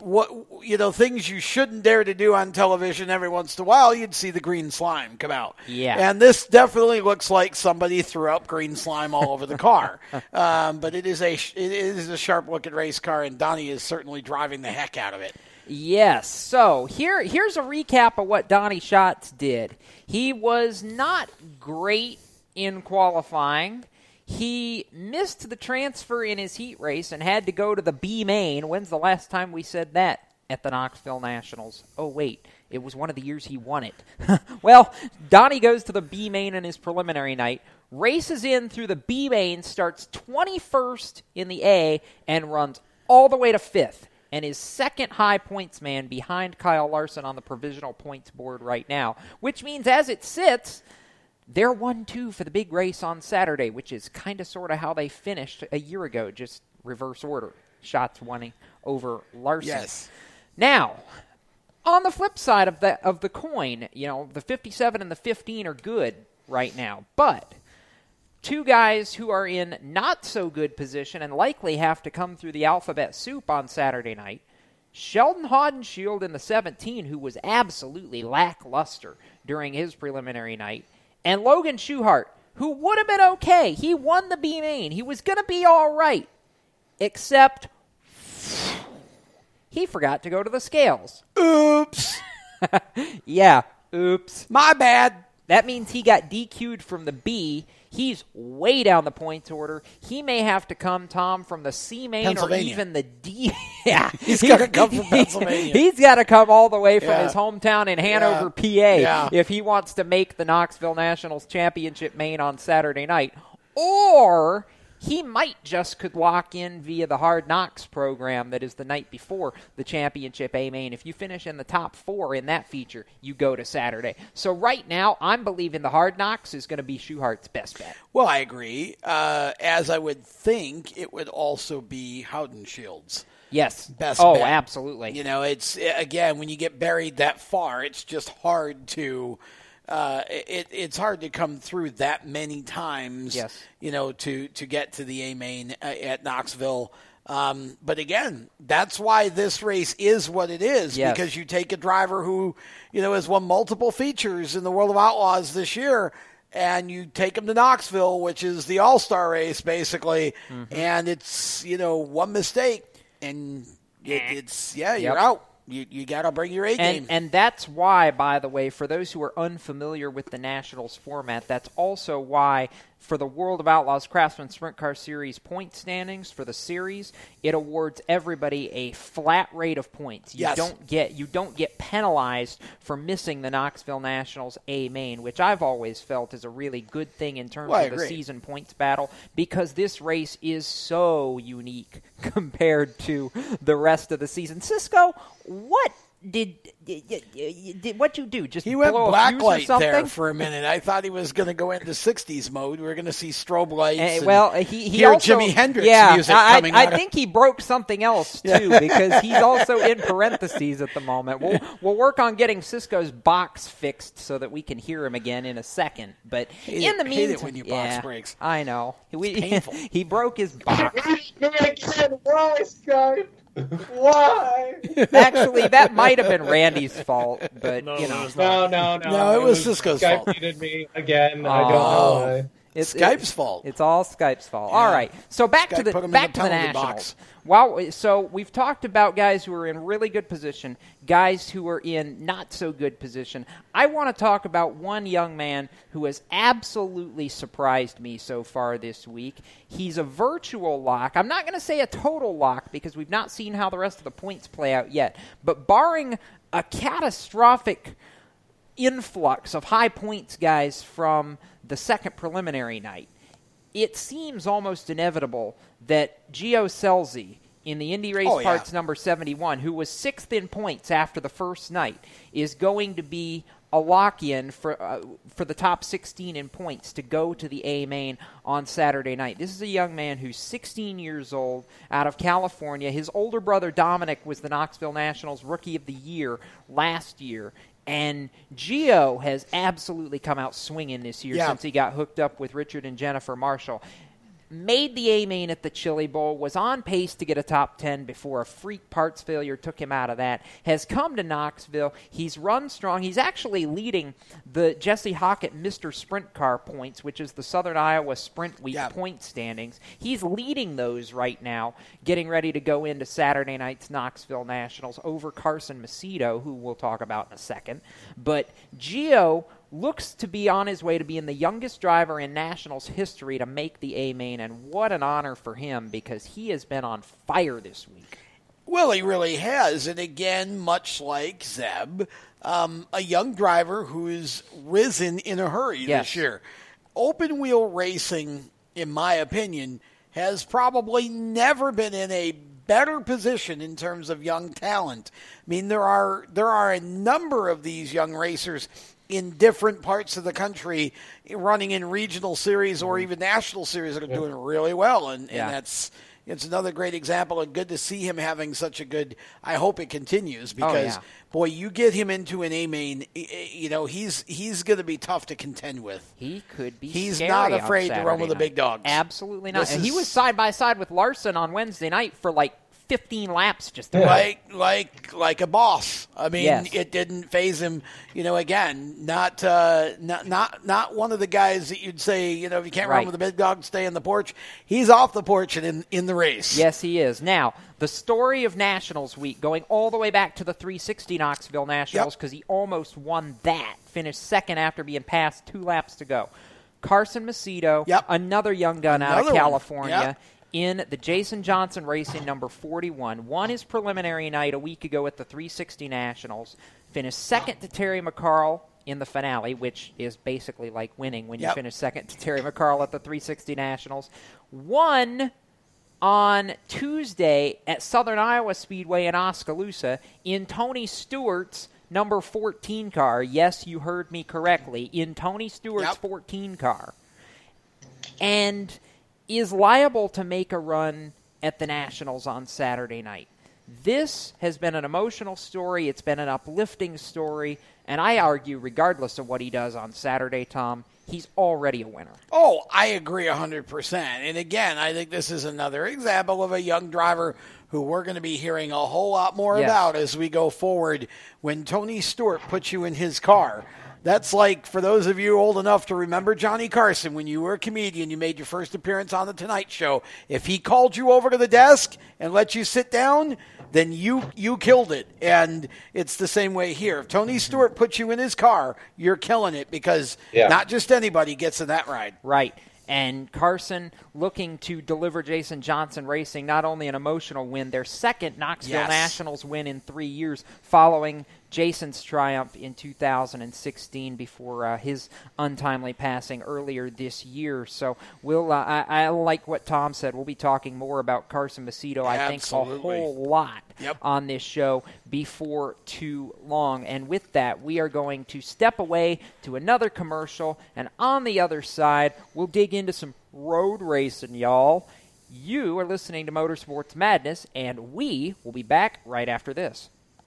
what you know things you shouldn't dare to do on television. Every once in a while, you'd see the green slime come out. Yeah. and this definitely looks like somebody threw up green slime all over the car. um, but it is a it is a sharp looking race car, and Donny is certainly driving the heck out of it. Yes. So here, here's a recap of what Donny Schatz did. He was not great in qualifying. He missed the transfer in his heat race and had to go to the B main. When's the last time we said that at the Knoxville Nationals? Oh wait, it was one of the years he won it. well, Donny goes to the B main in his preliminary night, races in through the B main, starts 21st in the A, and runs all the way to fifth and is second high points man behind Kyle Larson on the provisional points board right now, which means as it sits, they're 1 2 for the big race on Saturday, which is kind of sort of how they finished a year ago, just reverse order. Schatz winning over Larson. Yes. Now, on the flip side of the of the coin, you know, the 57 and the 15 are good right now, but two guys who are in not so good position and likely have to come through the alphabet soup on Saturday night. Sheldon Haudenschild in the 17, who was absolutely lackluster during his preliminary night, and Logan Schuchart, who would have been okay. He won the B main. He was going to be all right, except he forgot to go to the scales. Oops. yeah, oops. My bad. That means he got DQ'd from the B. He's way down the points order. He may have to come, Tom, from the C main or even the D. yeah, He's gotta come from Pennsylvania. He's got to come all the way from Yeah. his hometown in Hanover, PA, Yeah. if he wants to make the Knoxville Nationals championship main on Saturday night. Or he might just could lock in via the Hard Knocks program that is the night before the championship A main. If you finish in the top four in that feature, you go to Saturday. So right now, I'm believing the Hard Knocks is going to be Schuchart's best bet. Well, I agree. Uh, as I would think, it would also be Haudenschild's. Yes. Best oh, bet. absolutely. You know, it's again when you get buried that far, it's just hard to. Uh, it, it's hard to come through that many times. Yes. You know, to to get to the A main uh, at Knoxville. Um, but again, that's why this race is what it is Yes. because you take a driver who, you know, has won multiple features in the World of Outlaws this year, and you take him to Knoxville, which is the All Star race basically, Mm-hmm. and it's you know one mistake and it, it's yeah you're Yep. out. You you got to bring your A game. And, and that's why, by the way, for those who are unfamiliar with the Nationals format, that's also why for the World of Outlaws Craftsman Sprint Car Series point standings for the series, it awards everybody a flat rate of points. You Yes. don't get you don't get penalized for missing the Knoxville Nationals A main, which I've always felt is a really good thing in terms Well, of the season points battle because this race is so unique compared to the rest of the season. Cisco, what did, did, did, did what you do? Just he went blow a fuse or blacklight there for a minute. I thought he was going to go into '60s mode. We are going to see strobe lights. Eh, and well, he, he hear also, Jimi Hendrix yeah, music I, coming I out of- think he broke something else too Yeah. because he's also in parentheses at the moment. We'll we'll work on getting Cisco's box fixed so that we can hear him again in a second. But Hate in it- the hate it meantime, when your box yeah, breaks. I know. We, painful. he broke his box. Again. Why, Actually, that might have been Randy's fault, but you know. No, no, no. No, it was was Cisco's Skype fault. muted me again. I don't know Oh. why. It's Skype's fault. It's all Skype's fault. All right. So back Skype to the put 'em in back the to the Nationals. box. Wow. So we've talked about guys who are in really good position, guys who are in not so good position. I want to talk about one young man who has absolutely surprised me so far this week. He's a virtual lock. I'm not going to say a total lock because we've not seen how the rest of the points play out yet. But barring a catastrophic influx of high points guys from the second preliminary night, it seems almost inevitable that Gio Scelzi in the Indy Race Oh, yeah. Parts number 71, who was sixth in points after the first night, is going to be a lock in for, uh, for the top 16 in points to go to the A main on Saturday night. This is a young man who's 16 years old out of California. His older brother Dominic was the Knoxville Nationals Rookie of the Year last year. And Gio has absolutely come out swinging this year Yeah. since he got hooked up with Richard and Jennifer Marshall. Made the A main at the Chili Bowl, was on pace to get a top 10 before a freak parts failure took him out of that. Has come to Knoxville. He's run strong. He's actually leading the Jesse Hockett Mr. Sprint Car points, which is the Southern Iowa Sprint Week point standings. He's leading those right now, getting ready to go into Saturday night's Knoxville Nationals over Carson Macedo, who we'll talk about in a second. But Gio looks to be on his way to being the youngest driver in Nationals history to make the A main, and what an honor for him because he has been on fire this week. Well, he really has. And again, much like Zeb, um, a young driver who's risen in a hurry Yes. this year. Open wheel racing, in my opinion, has probably never been in a better position in terms of young talent. I mean, there are there are a number of these young racers in different parts of the country running in regional series or mm-hmm. even national series that are doing really well and, Yeah. and that's it's another great example and good to see him having such a good I hope it continues oh, because yeah. boy you get him into an A main you know he's he's going to be tough to contend with He could be. He's not afraid to run with the big dogs. Absolutely not. And he was side by side with Larson on Wednesday night for like 15 laps just about. like like like a boss. I mean, Yes. it didn't phase him. You know, again, not uh, not not not one of the guys that you'd say, you know, if you can't Right. run with the big dog, stay in the porch. He's off the porch and in in the race. Yes, he is. Now, the story of Nationals Week, going all the way back to the 360 Knoxville Nationals, because he almost won that, finished second after being passed two laps to go. Carson Macedo, another young gun out Another of one. California. Yep. In the Jason Johnson Racing number 41, won his preliminary night a week ago at the 360 Nationals, finished second to Terry McCarl in the finale, which is basically like winning when you Yep. finish second to Terry McCarl at the 360 Nationals. Won on Tuesday at Southern Iowa Speedway in Oskaloosa in Tony Stewart's number 14 car. Yes, you heard me correctly. In Tony Stewart's 14 car. And is liable to make a run at the Nationals on Saturday night. This has been an emotional story. It's been an uplifting story. And I argue, regardless of what he does on Saturday, Tom, he's already a winner. Oh, I agree 100%. And again, I think this is another example of a young driver who we're going to be hearing a whole lot more Yes. about as we go forward when Tony Stewart puts you in his car. That's like, for those of you old enough to remember Johnny Carson, when you were a comedian, you made your first appearance on The Tonight Show. If he called you over to the desk and let you sit down, then you, you killed it. And it's the same way here. If Tony Stewart puts you in his car, you're killing it because Yeah. not just anybody gets in that ride. Right. And Carson looking to deliver Jason Johnson Racing not only an emotional win, their second Knoxville Yes. Nationals win in three years, following Jason's triumph in 2016 before uh, his untimely passing earlier this year. So we'll. Uh, I, I like what Tom said. We'll be talking more about Carson Macedo. I think a whole lot Yep. on this show before too long. And with that, we are going to step away to another commercial. And on the other side, we'll dig into some road racing, y'all. You are listening to Motorsports Madness, and we will be back right after this.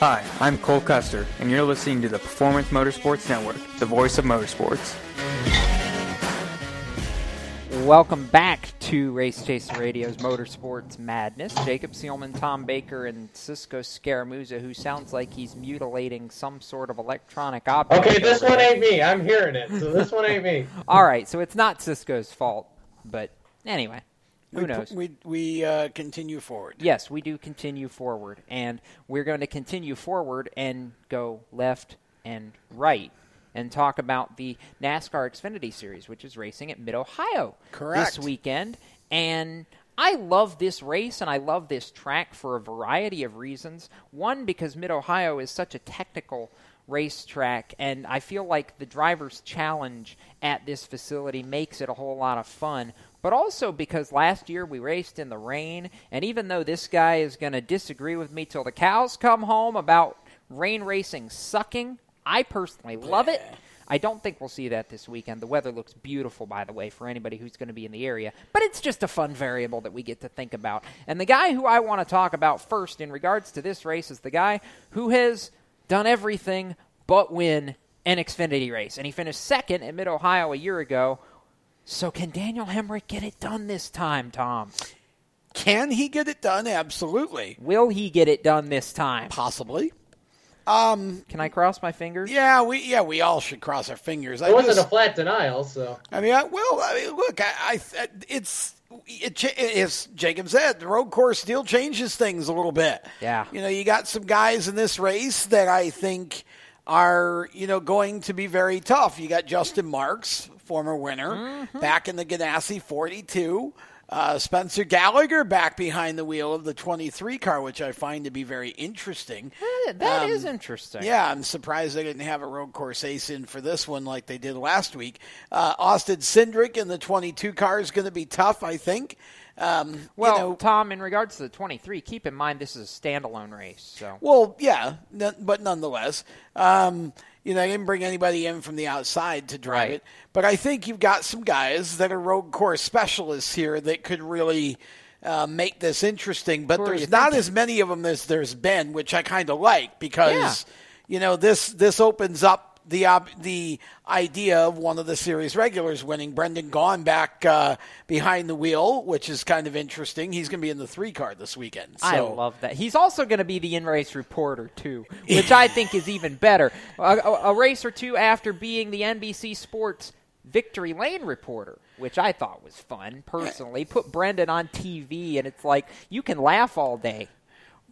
Hi, I'm Cole Custer, and you're listening to the Performance Motorsports Network, the voice of motorsports. Welcome back to Race Chaser Radio's Motorsports Madness. Jacob Seelman, Tom Baker, and Cisco Scaramuzza, who sounds like he's mutilating some sort of electronic object. Okay, this one ain't me. I'm hearing it, so this one ain't me. All right, so it's not Cisco's fault, but anyway. Who we, knows? We we uh, continue forward. Yes, we do continue forward, and we're going to continue forward and go left and right, and talk about the NASCAR Xfinity Series, which is racing at Mid Ohio this weekend. And I love this race, and I love this track for a variety of reasons. One, because Mid Ohio is such a technical racetrack, and I feel like the driver's challenge at this facility makes it a whole lot of fun but also because last year we raced in the rain, and even though this guy is going to disagree with me till the cows come home about rain racing sucking, I personally love it. I don't think we'll see that this weekend. The weather looks beautiful, by the way, for anybody who's going to be in the area. But it's just a fun variable that we get to think about. And the guy who I want to talk about first in regards to this race is the guy who has done everything but win an Xfinity race. And he finished second at Mid Ohio a year ago so can Daniel Hemric get it done this time, Tom? Can he get it done? Absolutely. Will he get it done this time? Possibly. Um, can I cross my fingers? Yeah, we yeah we all should cross our fingers. It I wasn't just, a flat denial, so I mean, I, well, I mean, look, I, I it's it, as Jacob said, the road course still changes things a little bit. Yeah, you know, you got some guys in this race that I think are you know going to be very tough. You got Justin Marks, former winner, mm-hmm. back in the Ganassi 42. Uh, Spencer Gallagher back behind the wheel of the 23 car, which I find to be very interesting. That, that um, is interesting. Yeah, I'm surprised they didn't have a road course ace in for this one like they did last week. Uh, Austin Cindric in the 22 car is going to be tough, I think. Um, well, you know, Tom, in regards to the 23, keep in mind this is a standalone race. So, well, yeah, n- but nonetheless, um, you know, they didn't bring anybody in from the outside to drive right. it. But I think you've got some guys that are road course specialists here that could really uh, make this interesting. But there's not as many of them as there's been, which I kind of like because yeah. you know this this opens up the uh, the idea of one of the series regulars winning. Brendan Gaughan back uh, behind the wheel, which is kind of interesting. He's going to be in the three car this weekend. So. I love that. He's also going to be the in race reporter too, which I think is even better. A, a, a race or two after being the NBC Sports Victory Lane reporter, which I thought was fun personally. Put Brendan on TV, and it's like you can laugh all day.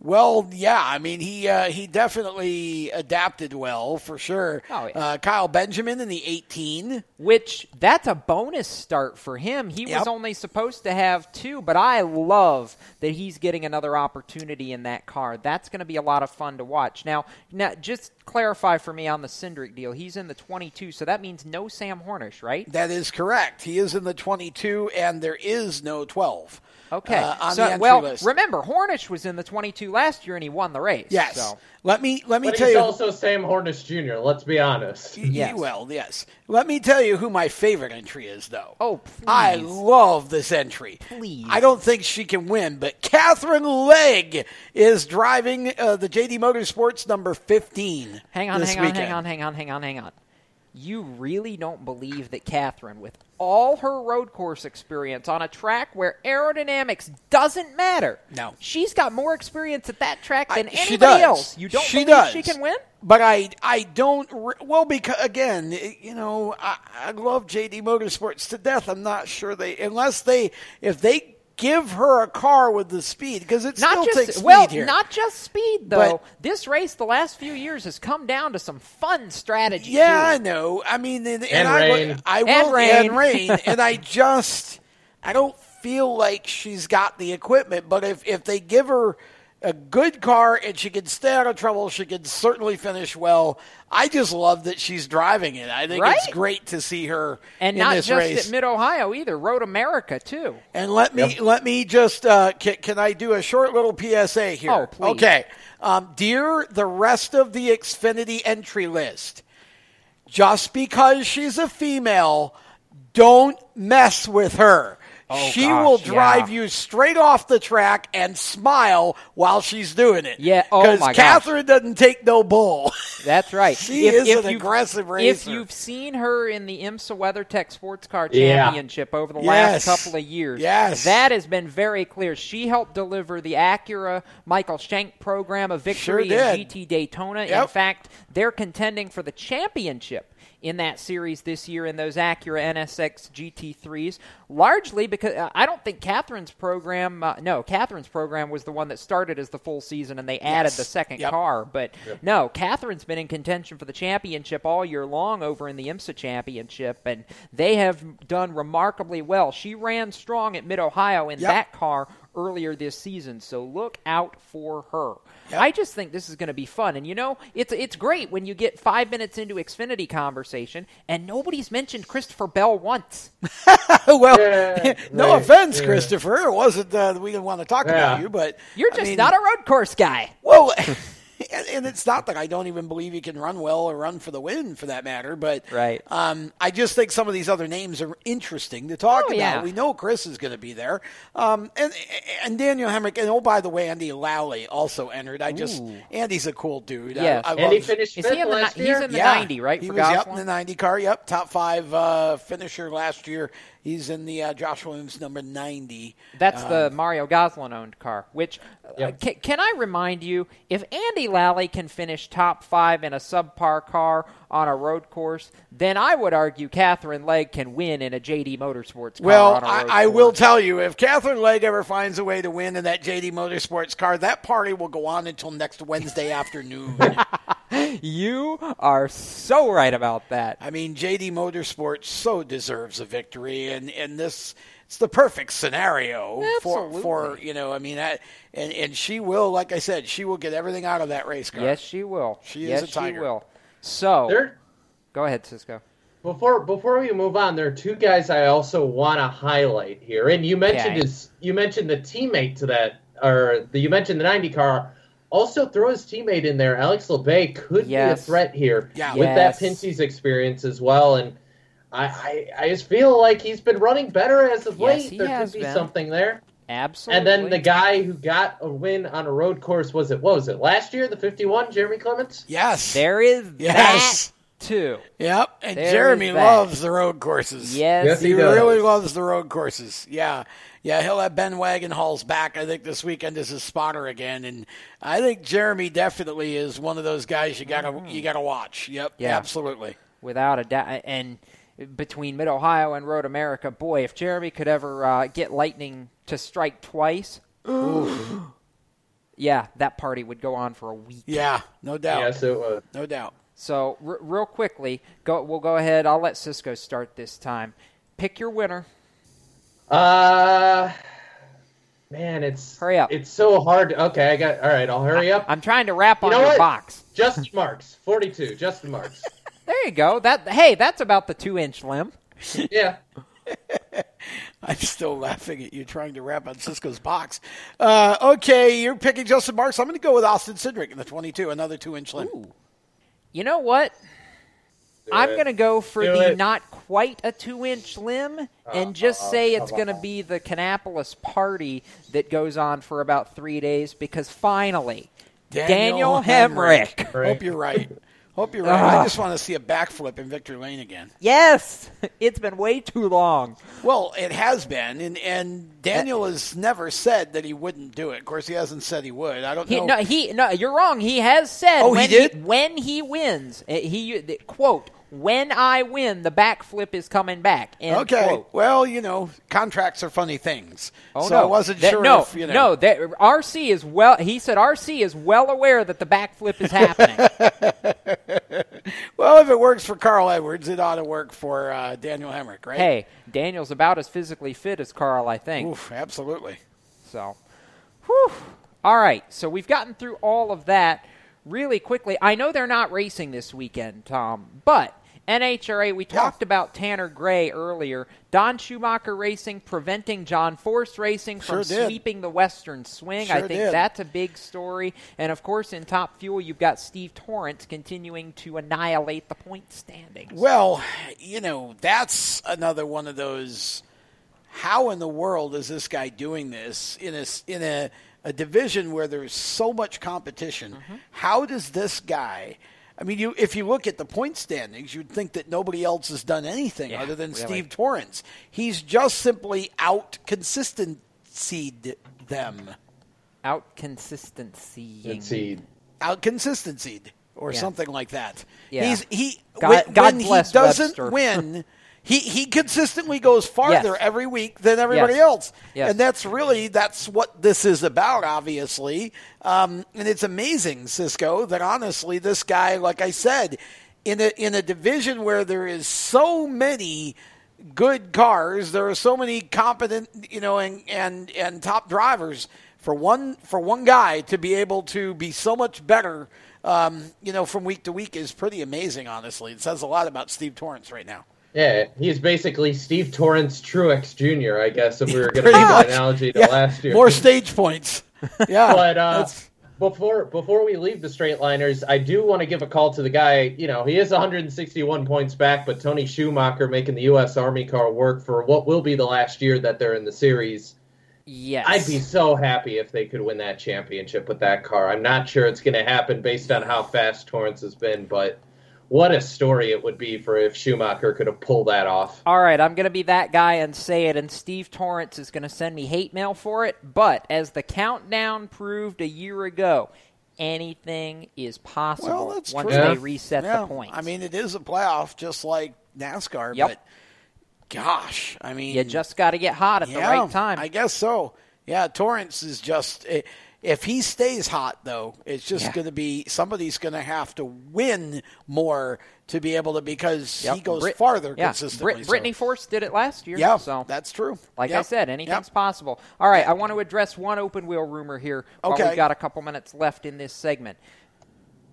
Well, yeah, I mean he uh, he definitely adapted well for sure. Oh, yeah. uh, Kyle Benjamin in the 18. Which that's a bonus start for him. He Yep. was only supposed to have two, but I love that he's getting another opportunity in that car. That's going to be a lot of fun to watch. Now, now just clarify for me on the Cindric deal. He's in the 22, so that means no Sam Hornish, right? That is correct. He is in the 22, and there is no 12. Okay. uh, on so, the entry well, list. remember Hornish was in the 22 last year and he won the race. Yes. So. Let me let me But tell he's you. also Sam Hornish Jr. Let's be honest. Y- Well, yes. Let me tell you who my favorite entry is, though. Oh, please. I love this entry. Please. I don't think she can win, but Katherine Legge is driving uh, the JD Motorsports number 15. Hang on, this hang on, weekend. hang on, hang on, hang on, hang on. You really don't believe that Katherine, with all her road course experience on a track where aerodynamics doesn't matter, no, she's got more experience at that track than she anybody else. You don't she believe does. she can win? But I, I don't. Well, because again, you know, I, I love JD Motorsports to death. I'm not sure they, unless they, if they give her a car with the speed, because it Not still just takes speed well, here. not just speed though. But- this race, the last few years, has come down to some fun strategy. Yeah, too. I know. I mean, and, And I, rain. I will, And rain. and rain, and I just, I don't feel like she's got the equipment. But if if they give her a good car and she can stay out of trouble, she can certainly finish well. I just love that she's driving it. I think it's great to see her and in not this just race. at Mid Ohio either. Road America too. And let me let me just uh, can, can I do a short little PSA here? Oh, please. Okay, um, dear the rest of the Xfinity entry list, just because she's a female, don't mess with her. Oh, she gosh, will drive yeah. you straight off the track and smile while she's doing it. Yeah, oh because my gosh. Katherine doesn't take no bull. That's right. She if, is if an you've- aggressive If you've seen her in the IMSA WeatherTech Sports Car Yeah. Championship over the Yes. last couple of years, Yes. that has been very clear. She helped deliver the Acura Michael Shank program of victory Sure in. GT Daytona. In fact, they're contending for the championship in that series this year in those Acura NSX GT3s, largely because uh, I don't think Katherine's program, uh, no, Katherine's program was the one that started as the full season and they added Yes. the second Yep. car. But Yep. no, Katherine's been in contention for the championship all year long over in the IMSA championship, and they have done remarkably well. She ran strong at Mid Ohio in Yep. that car earlier this season, so look out for her. I just think this is going to be fun, and you know, it's it's great when you get five minutes into Xfinity conversation and nobody's mentioned Christopher Bell once. well, no right, offense, yeah. Christopher. It wasn't uh, we didn't want to talk about you, but You're I just mean- not a road course guy. Well, and, and it's not that I don't even believe he can run well or run for the win, for that matter. But right. um, I just think some of these other names are interesting to talk Oh, about. yeah. We know Chris is going to be there, um, and and Daniel Hemric, and oh by the way, Andy Lally also entered. I just Ooh. Andy's a cool dude. Yes. I, I And he finished Is he fifth in the last ni- he's in the Yeah. 90, right, He for was yep, Gosselin? in the ninety car. Yep, top five uh, finisher last year. He's in the uh, Josh Williams number ninety. That's Um, the Mario Gosselin owned car. Which uh, ca- can I remind you, if Andy Lally can finish top five in a subpar car on a road course, then I would argue Katherine Legge can win in a JD Motorsports car Well, on a road I, I will tell you, if Katherine Legge ever finds a way to win in that JD Motorsports car, that party will go on until next Wednesday afternoon. you are so right about that. I mean, JD Motorsports so deserves a victory, and and this it's the perfect scenario for Absolutely. for you know. I mean, I, and and she will, like I said, she will get everything out of that race car. Yes, she will. She yes, is a tiger. she will. So, There- go ahead, Cisco. Before before we move on, there are two guys I also want to highlight here, and you mentioned Okay. his you mentioned the teammate to that, or the, you mentioned the ninety car. Also, throw his teammate in there. Alex Labbé could be a threat here Yeah. with that Yes. Pinty's experience as well, and I, I I just feel like he's been running better as of Yes, late. there could be been. something there. Absolutely. And then the guy who got a win on a road course was it? What was it last year? The fifty-one, Jeremy Clements. Yes, there is Yes. that too. Yep, and There Jeremy loves the road courses. Yes, Yes, he, he does. really loves the road courses. Yeah, yeah, he'll have Ben Wagenhall's back. I think this weekend is his spotter again, and I think Jeremy definitely is one of those guys you gotta you gotta watch. Yep. Yeah. absolutely. without a doubt. And between Mid Ohio and Road America. Boy, if Jeremy could ever uh, get lightning to strike twice, yeah, that party would go on for a week. Yeah, no doubt. Yes, it would. No doubt. So, r- real quickly, go. We'll go ahead. I'll let Cisco start this time. Pick your winner. Uh, man, it's hurry up. It's so hard. Okay, I got. All right, I'll hurry up. I'm trying to wrap You on your what? box. Justin Marks, forty-two. Justin Marks. There you go. That hey, that's about the two inch limb. yeah. I'm still laughing at you trying to wrap on Cisco's box. Uh, okay, you're picking Justin Marks. I'm going to go with Austin Cindric in the 22, another two inch limb. You know what? I'm it. going to go for Do the it. not quite a two inch limb and just uh, say come it's going to be the Kannapolis party that goes on for about three days because finally, Daniel, Hemric. Hope you're right. Hope you're right. I Ah. just want to see a backflip in Victory Lane again. Yes, it's been way too long. Well, it has been, and, and Daniel has never said that he wouldn't do it. Of course, he hasn't said he would. I don't He, know. no, he no, you're wrong. He has said Oh, he when did? when he wins, uh, he the- quote when I win, the backflip is coming back. Okay. quote. Well, you know, contracts are funny things. Oh so no, I wasn't That- sure No, if, you know. no. That, RC is well. He said RC is well aware that the backflip is happening. Well, if it works for Carl Edwards, it ought to work for uh, Daniel Hemric, right? hey, Daniel's about as physically fit as Carl, I think. Oof, absolutely. So, whew. All right. So we've gotten through all of that really quickly. I know they're not racing this weekend, Tom, but NHRA, we talked about Tanner Gray earlier. Don Schumacher Racing preventing John Force Racing from Sure sweeping the Western Swing. I think did. that's a big story. And of course, in Top Fuel, you've got Steve Torrence continuing to annihilate the point standings. Well, you know, that's another one of those. How in the world is this guy doing this in a in a, a division where there's so much competition? Mm-hmm. How does this guy? I mean, you if you look at the point standings, you'd think that nobody else has done anything Yeah, other than really. Steve Torrence. He's just simply out consistencyed them. Out consistency. Out consistency or Yeah. something like that. Yeah. He's he God- when, God when bless he doesn't Webster. win, he he consistently goes farther Yes. every week than everybody Yes. else. Yes. And that's really that's what this is about obviously. Um, and it's amazing Cisco that honestly this guy like I said in a in a division where there is so many good cars, there are so many competent, you know, and and and top drivers for one for one guy to be able to be so much better, um, you know, from week to week is pretty amazing. Honestly, it says a lot about Steve Torrence right now. Yeah, he's basically Steve Torrence Truex Jr., I guess, if we were going to Pretty use much. an analogy to Yeah, last year. More stage points. Yeah, but uh, before before we leave the straight liners, I do want to give a call to the guy. You know, he is 161 points back, but Tony Schumacher making the U.S. Army car work for what will be the last year that they're in the series. Yes. I'd be so happy if they could win that championship with that car. I'm not sure it's going to happen based on how fast Torrence has been, but what a story it would be for if Schumacher could have pulled that off. All right, I'm going to be that guy and say it, and Steve Torrence is going to send me hate mail for it. But as the countdown proved a year ago, anything is possible well, that's once true. they reset Yeah. the points. I mean, it is a playoff, just like NASCAR. Yep. But gosh, I mean, you just got to get hot at the right time. I guess so. Yeah, Torrence is just. eh, If he stays hot, though, it's just Yeah. going to be somebody's going to have to win more to be able to because Yep. he goes Brit- farther yeah. consistently. Brit- so- Brittany Force did it last year. Yeah, so that's true. Like I said, anything's Yep. possible. All right, I want to address one open wheel rumor here while Okay. we've got a couple minutes left in this segment.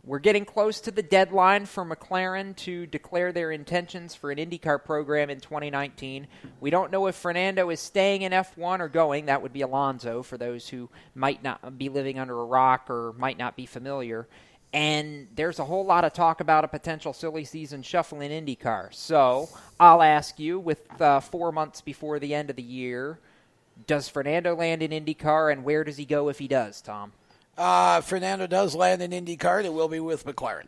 We're getting close to the deadline for McLaren to declare their intentions for an IndyCar program in 2019. We don't know if Fernando is staying in F1 or going. That would be Alonso for those who might not be living under a rock or might not be familiar. And there's a whole lot of talk about a potential silly season shuffle in IndyCar. So I'll ask you, with uh, four months before the end of the year, does Fernando land in IndyCar, and where does he go if he does, Tom? Uh, Fernando does land in IndyCar. It will be with McLaren.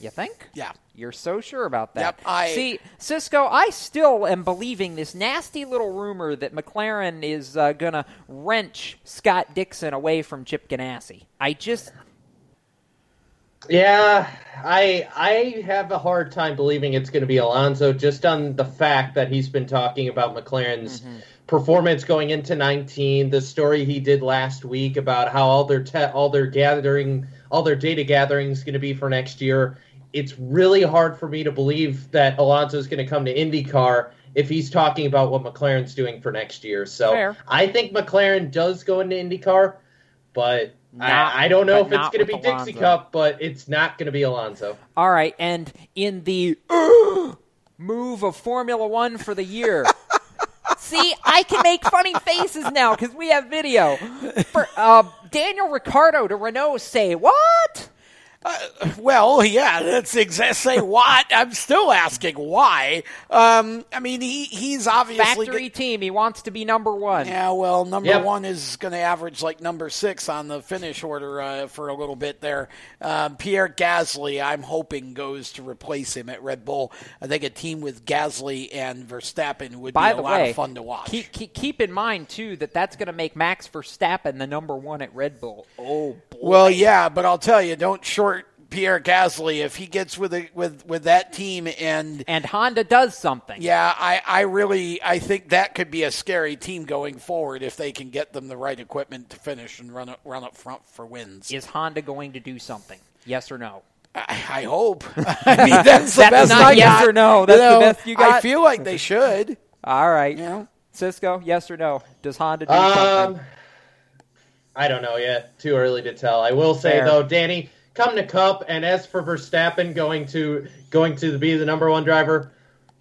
You think? Yeah. You're so sure about that. Yep, I- See, Cisco, I still am believing this nasty little rumor that McLaren is uh, going to wrench Scott Dixon away from Chip Ganassi. I just. Yeah, I I have a hard time believing it's going to be Alonso just on the fact that he's been talking about McLaren's mm-hmm. performance going into 19, the story he did last week about how all their te- all their gathering all their data gathering is going to be for next year. It's really hard for me to believe that Alonso is going to come to IndyCar if he's talking about what McLaren's doing for next year. So Fair. I think McLaren does go into IndyCar, but Not- I, I don't know if it's going to be with Dixie Cup, but it's not going to be Alonso. All right, and in the uh, move of Formula One for the year. See, I can make funny faces now because we have video. For uh, Daniel Ricciardo to Renault say what? Well, yeah, that's exact. Say what? I'm still asking why. Um, I mean, he he's obviously Factory team. He wants to be number one. Yeah, well, number Yep. one is going to average like number six on the finish order uh, for a little bit there. Um, Pierre Gasly, I'm hoping, goes to replace him at Red Bull. I think a team with Gasly and Verstappen would By be a the lot way, of fun to watch. Keep, keep, keep in mind too that that's going to make Max Verstappen the number one at Red Bull. Oh boy. Well, yeah, but I'll tell you, don't short Pierre Gasly if he gets with a, with with that team and and Honda does something. Yeah, I, I really I think that could be a scary team going forward if they can get them the right equipment to finish and run up, run up front for wins. Is Honda going to do something? Yes or no? I, I hope. I mean, that's the That's best not I yes got. or no. That's You know, the best you got. I feel like they should. All right. Cisco, yes or no? Does Honda do Um, something? I don't know yet. Too early to tell. I will say Fair. though, Danny, come to Cup, and as for Verstappen going to going to be the number one driver,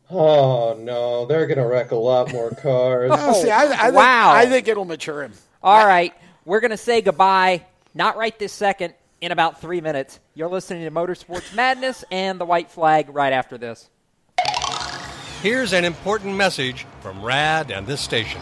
oh no, they're gonna wreck a lot more cars. Oh, see, I, I think, wow. I think it'll mature him. All right. We're going to say goodbye, not right this second, in about three minutes. You're listening to Motorsports Madness and the White Flag right after this. Here's an important message from RAD and this station.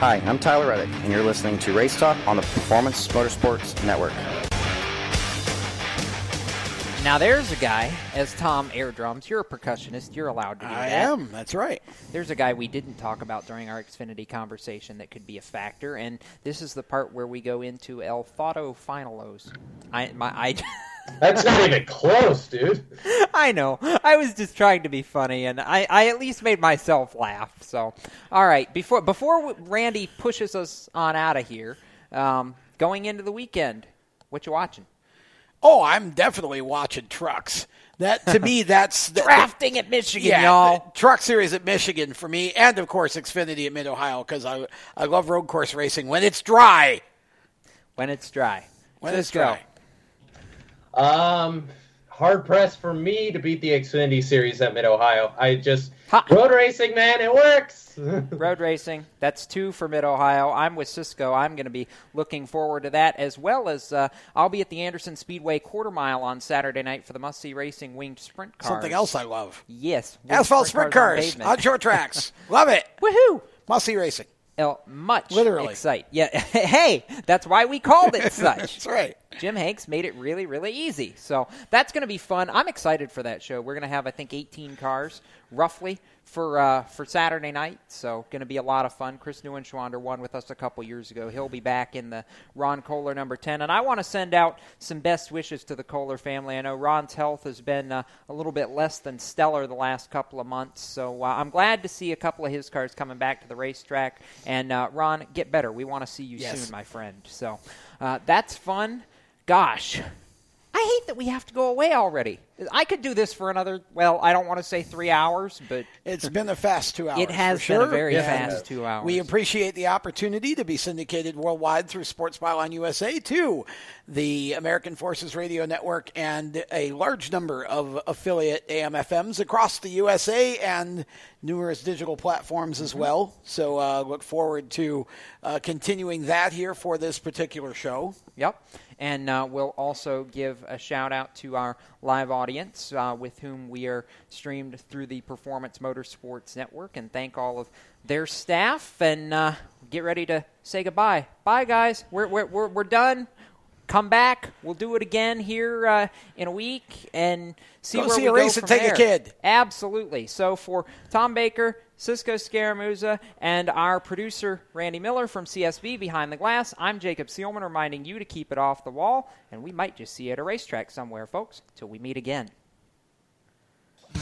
Hi, I'm Tyler Reddick, and you're listening to Race Talk on the Performance Motorsports Network. Now there's a guy, as Tom air drums. You're a percussionist. You're allowed to do I that. am. That's right. There's a guy we didn't talk about during our Xfinity conversation that could be a factor, and this is the part where we go into El Fato Finalos. I my I. That's not even close, dude. I know. I was just trying to be funny, and I, I at least made myself laugh. So, all right. Before before Randy pushes us on out of here, um, going into the weekend, what you watching? Oh, I'm definitely watching trucks. That to me, that's the, Drafting at Michigan, yeah, y'all. Truck Series at Michigan for me, and of course Xfinity at Mid Ohio because I I love road course racing when it's dry. When it's dry. When it's Cisco. dry. Um, hard pressed for me to beat the Xfinity Series at Mid Ohio. I just road racing, man, it works. Road racing. That's two for Mid Ohio. I'm with Cisco. I'm going to be looking forward to that as well as uh, I'll be at the Anderson Speedway quarter mile on Saturday night for the must see racing winged sprint cars. Something else I love. Yes. Asphalt sprint on cars pavement. on short tracks. love it. Woohoo! Must see racing. El, much Literally. excite. Yeah. hey, that's why we called it such. That's right. Jim Hanks made it really, really easy. So that's going to be fun. I'm excited for that show. We're going to have, I think, 18 cars roughly for uh, for Saturday night. So going to be a lot of fun. Chris Neuenschwander won with us a couple years ago. He'll be back in the Ron Kohler number 10. And I want to send out some best wishes to the Kohler family. I know Ron's health has been uh, a little bit less than stellar the last couple of months. So uh, I'm glad to see a couple of his cars coming back to the racetrack. And uh, Ron, get better. We want to see you Yes. soon, my friend. So uh, that's fun. Gosh, I hate that we have to go away already. I could do this for another, well, I don't want to say three hours, but It's been a fast two hours. It has been a very Yeah. fast two hours. We appreciate the opportunity to be syndicated worldwide through Sports Byline USA to the American Forces Radio Network and a large number of affiliate AM/FMs across the USA and numerous digital platforms as well. So uh, look forward to uh, continuing that here for this particular show. Yep. And uh, we'll also give a shout out to our live audience uh, with whom we are streamed through the Performance Motorsports Network and thank all of their staff and uh, get ready to say goodbye. Bye, guys. We're, we're, we're, we're done. Come back. We'll do it again here uh, in a week and see Go where see we a race go and from take a kid. Absolutely. So for Tom Baker, Cisco Scaramuzza, and our producer Randy Miller from CSB Behind the Glass, I'm Jacob Seelman reminding you to keep it off the wall, and we might just see you at a racetrack somewhere, folks. Till we meet again.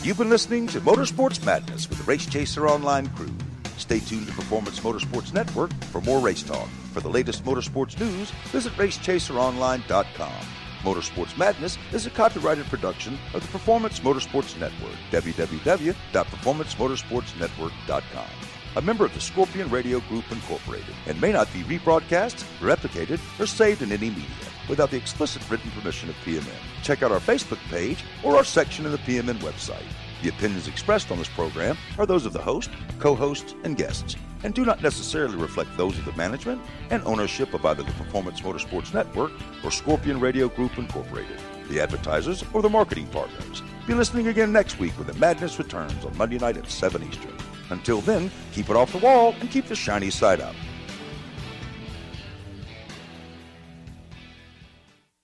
You've been listening to Motorsports Madness with the Race Chaser Online crew. Stay tuned to Performance Motorsports Network for more race talk. For the latest motorsports news, visit racechaseronline.com. Motorsports Madness is a copyrighted production of the Performance Motorsports Network, www.performancemotorsportsnetwork.com. A member of the Scorpion Radio Group Incorporated, and may not be rebroadcast, replicated, or saved in any media without the explicit written permission of PMN. Check out our Facebook page or our section in the PMN website. The opinions expressed on this program are those of the host, co hosts, and guests, and do not necessarily reflect those of the management and ownership of either the Performance Motorsports Network or Scorpion Radio Group Incorporated, the advertisers, or the marketing partners. Be listening again next week when the madness returns on Monday night at 7 Eastern. Until then, keep it off the wall and keep the shiny side up.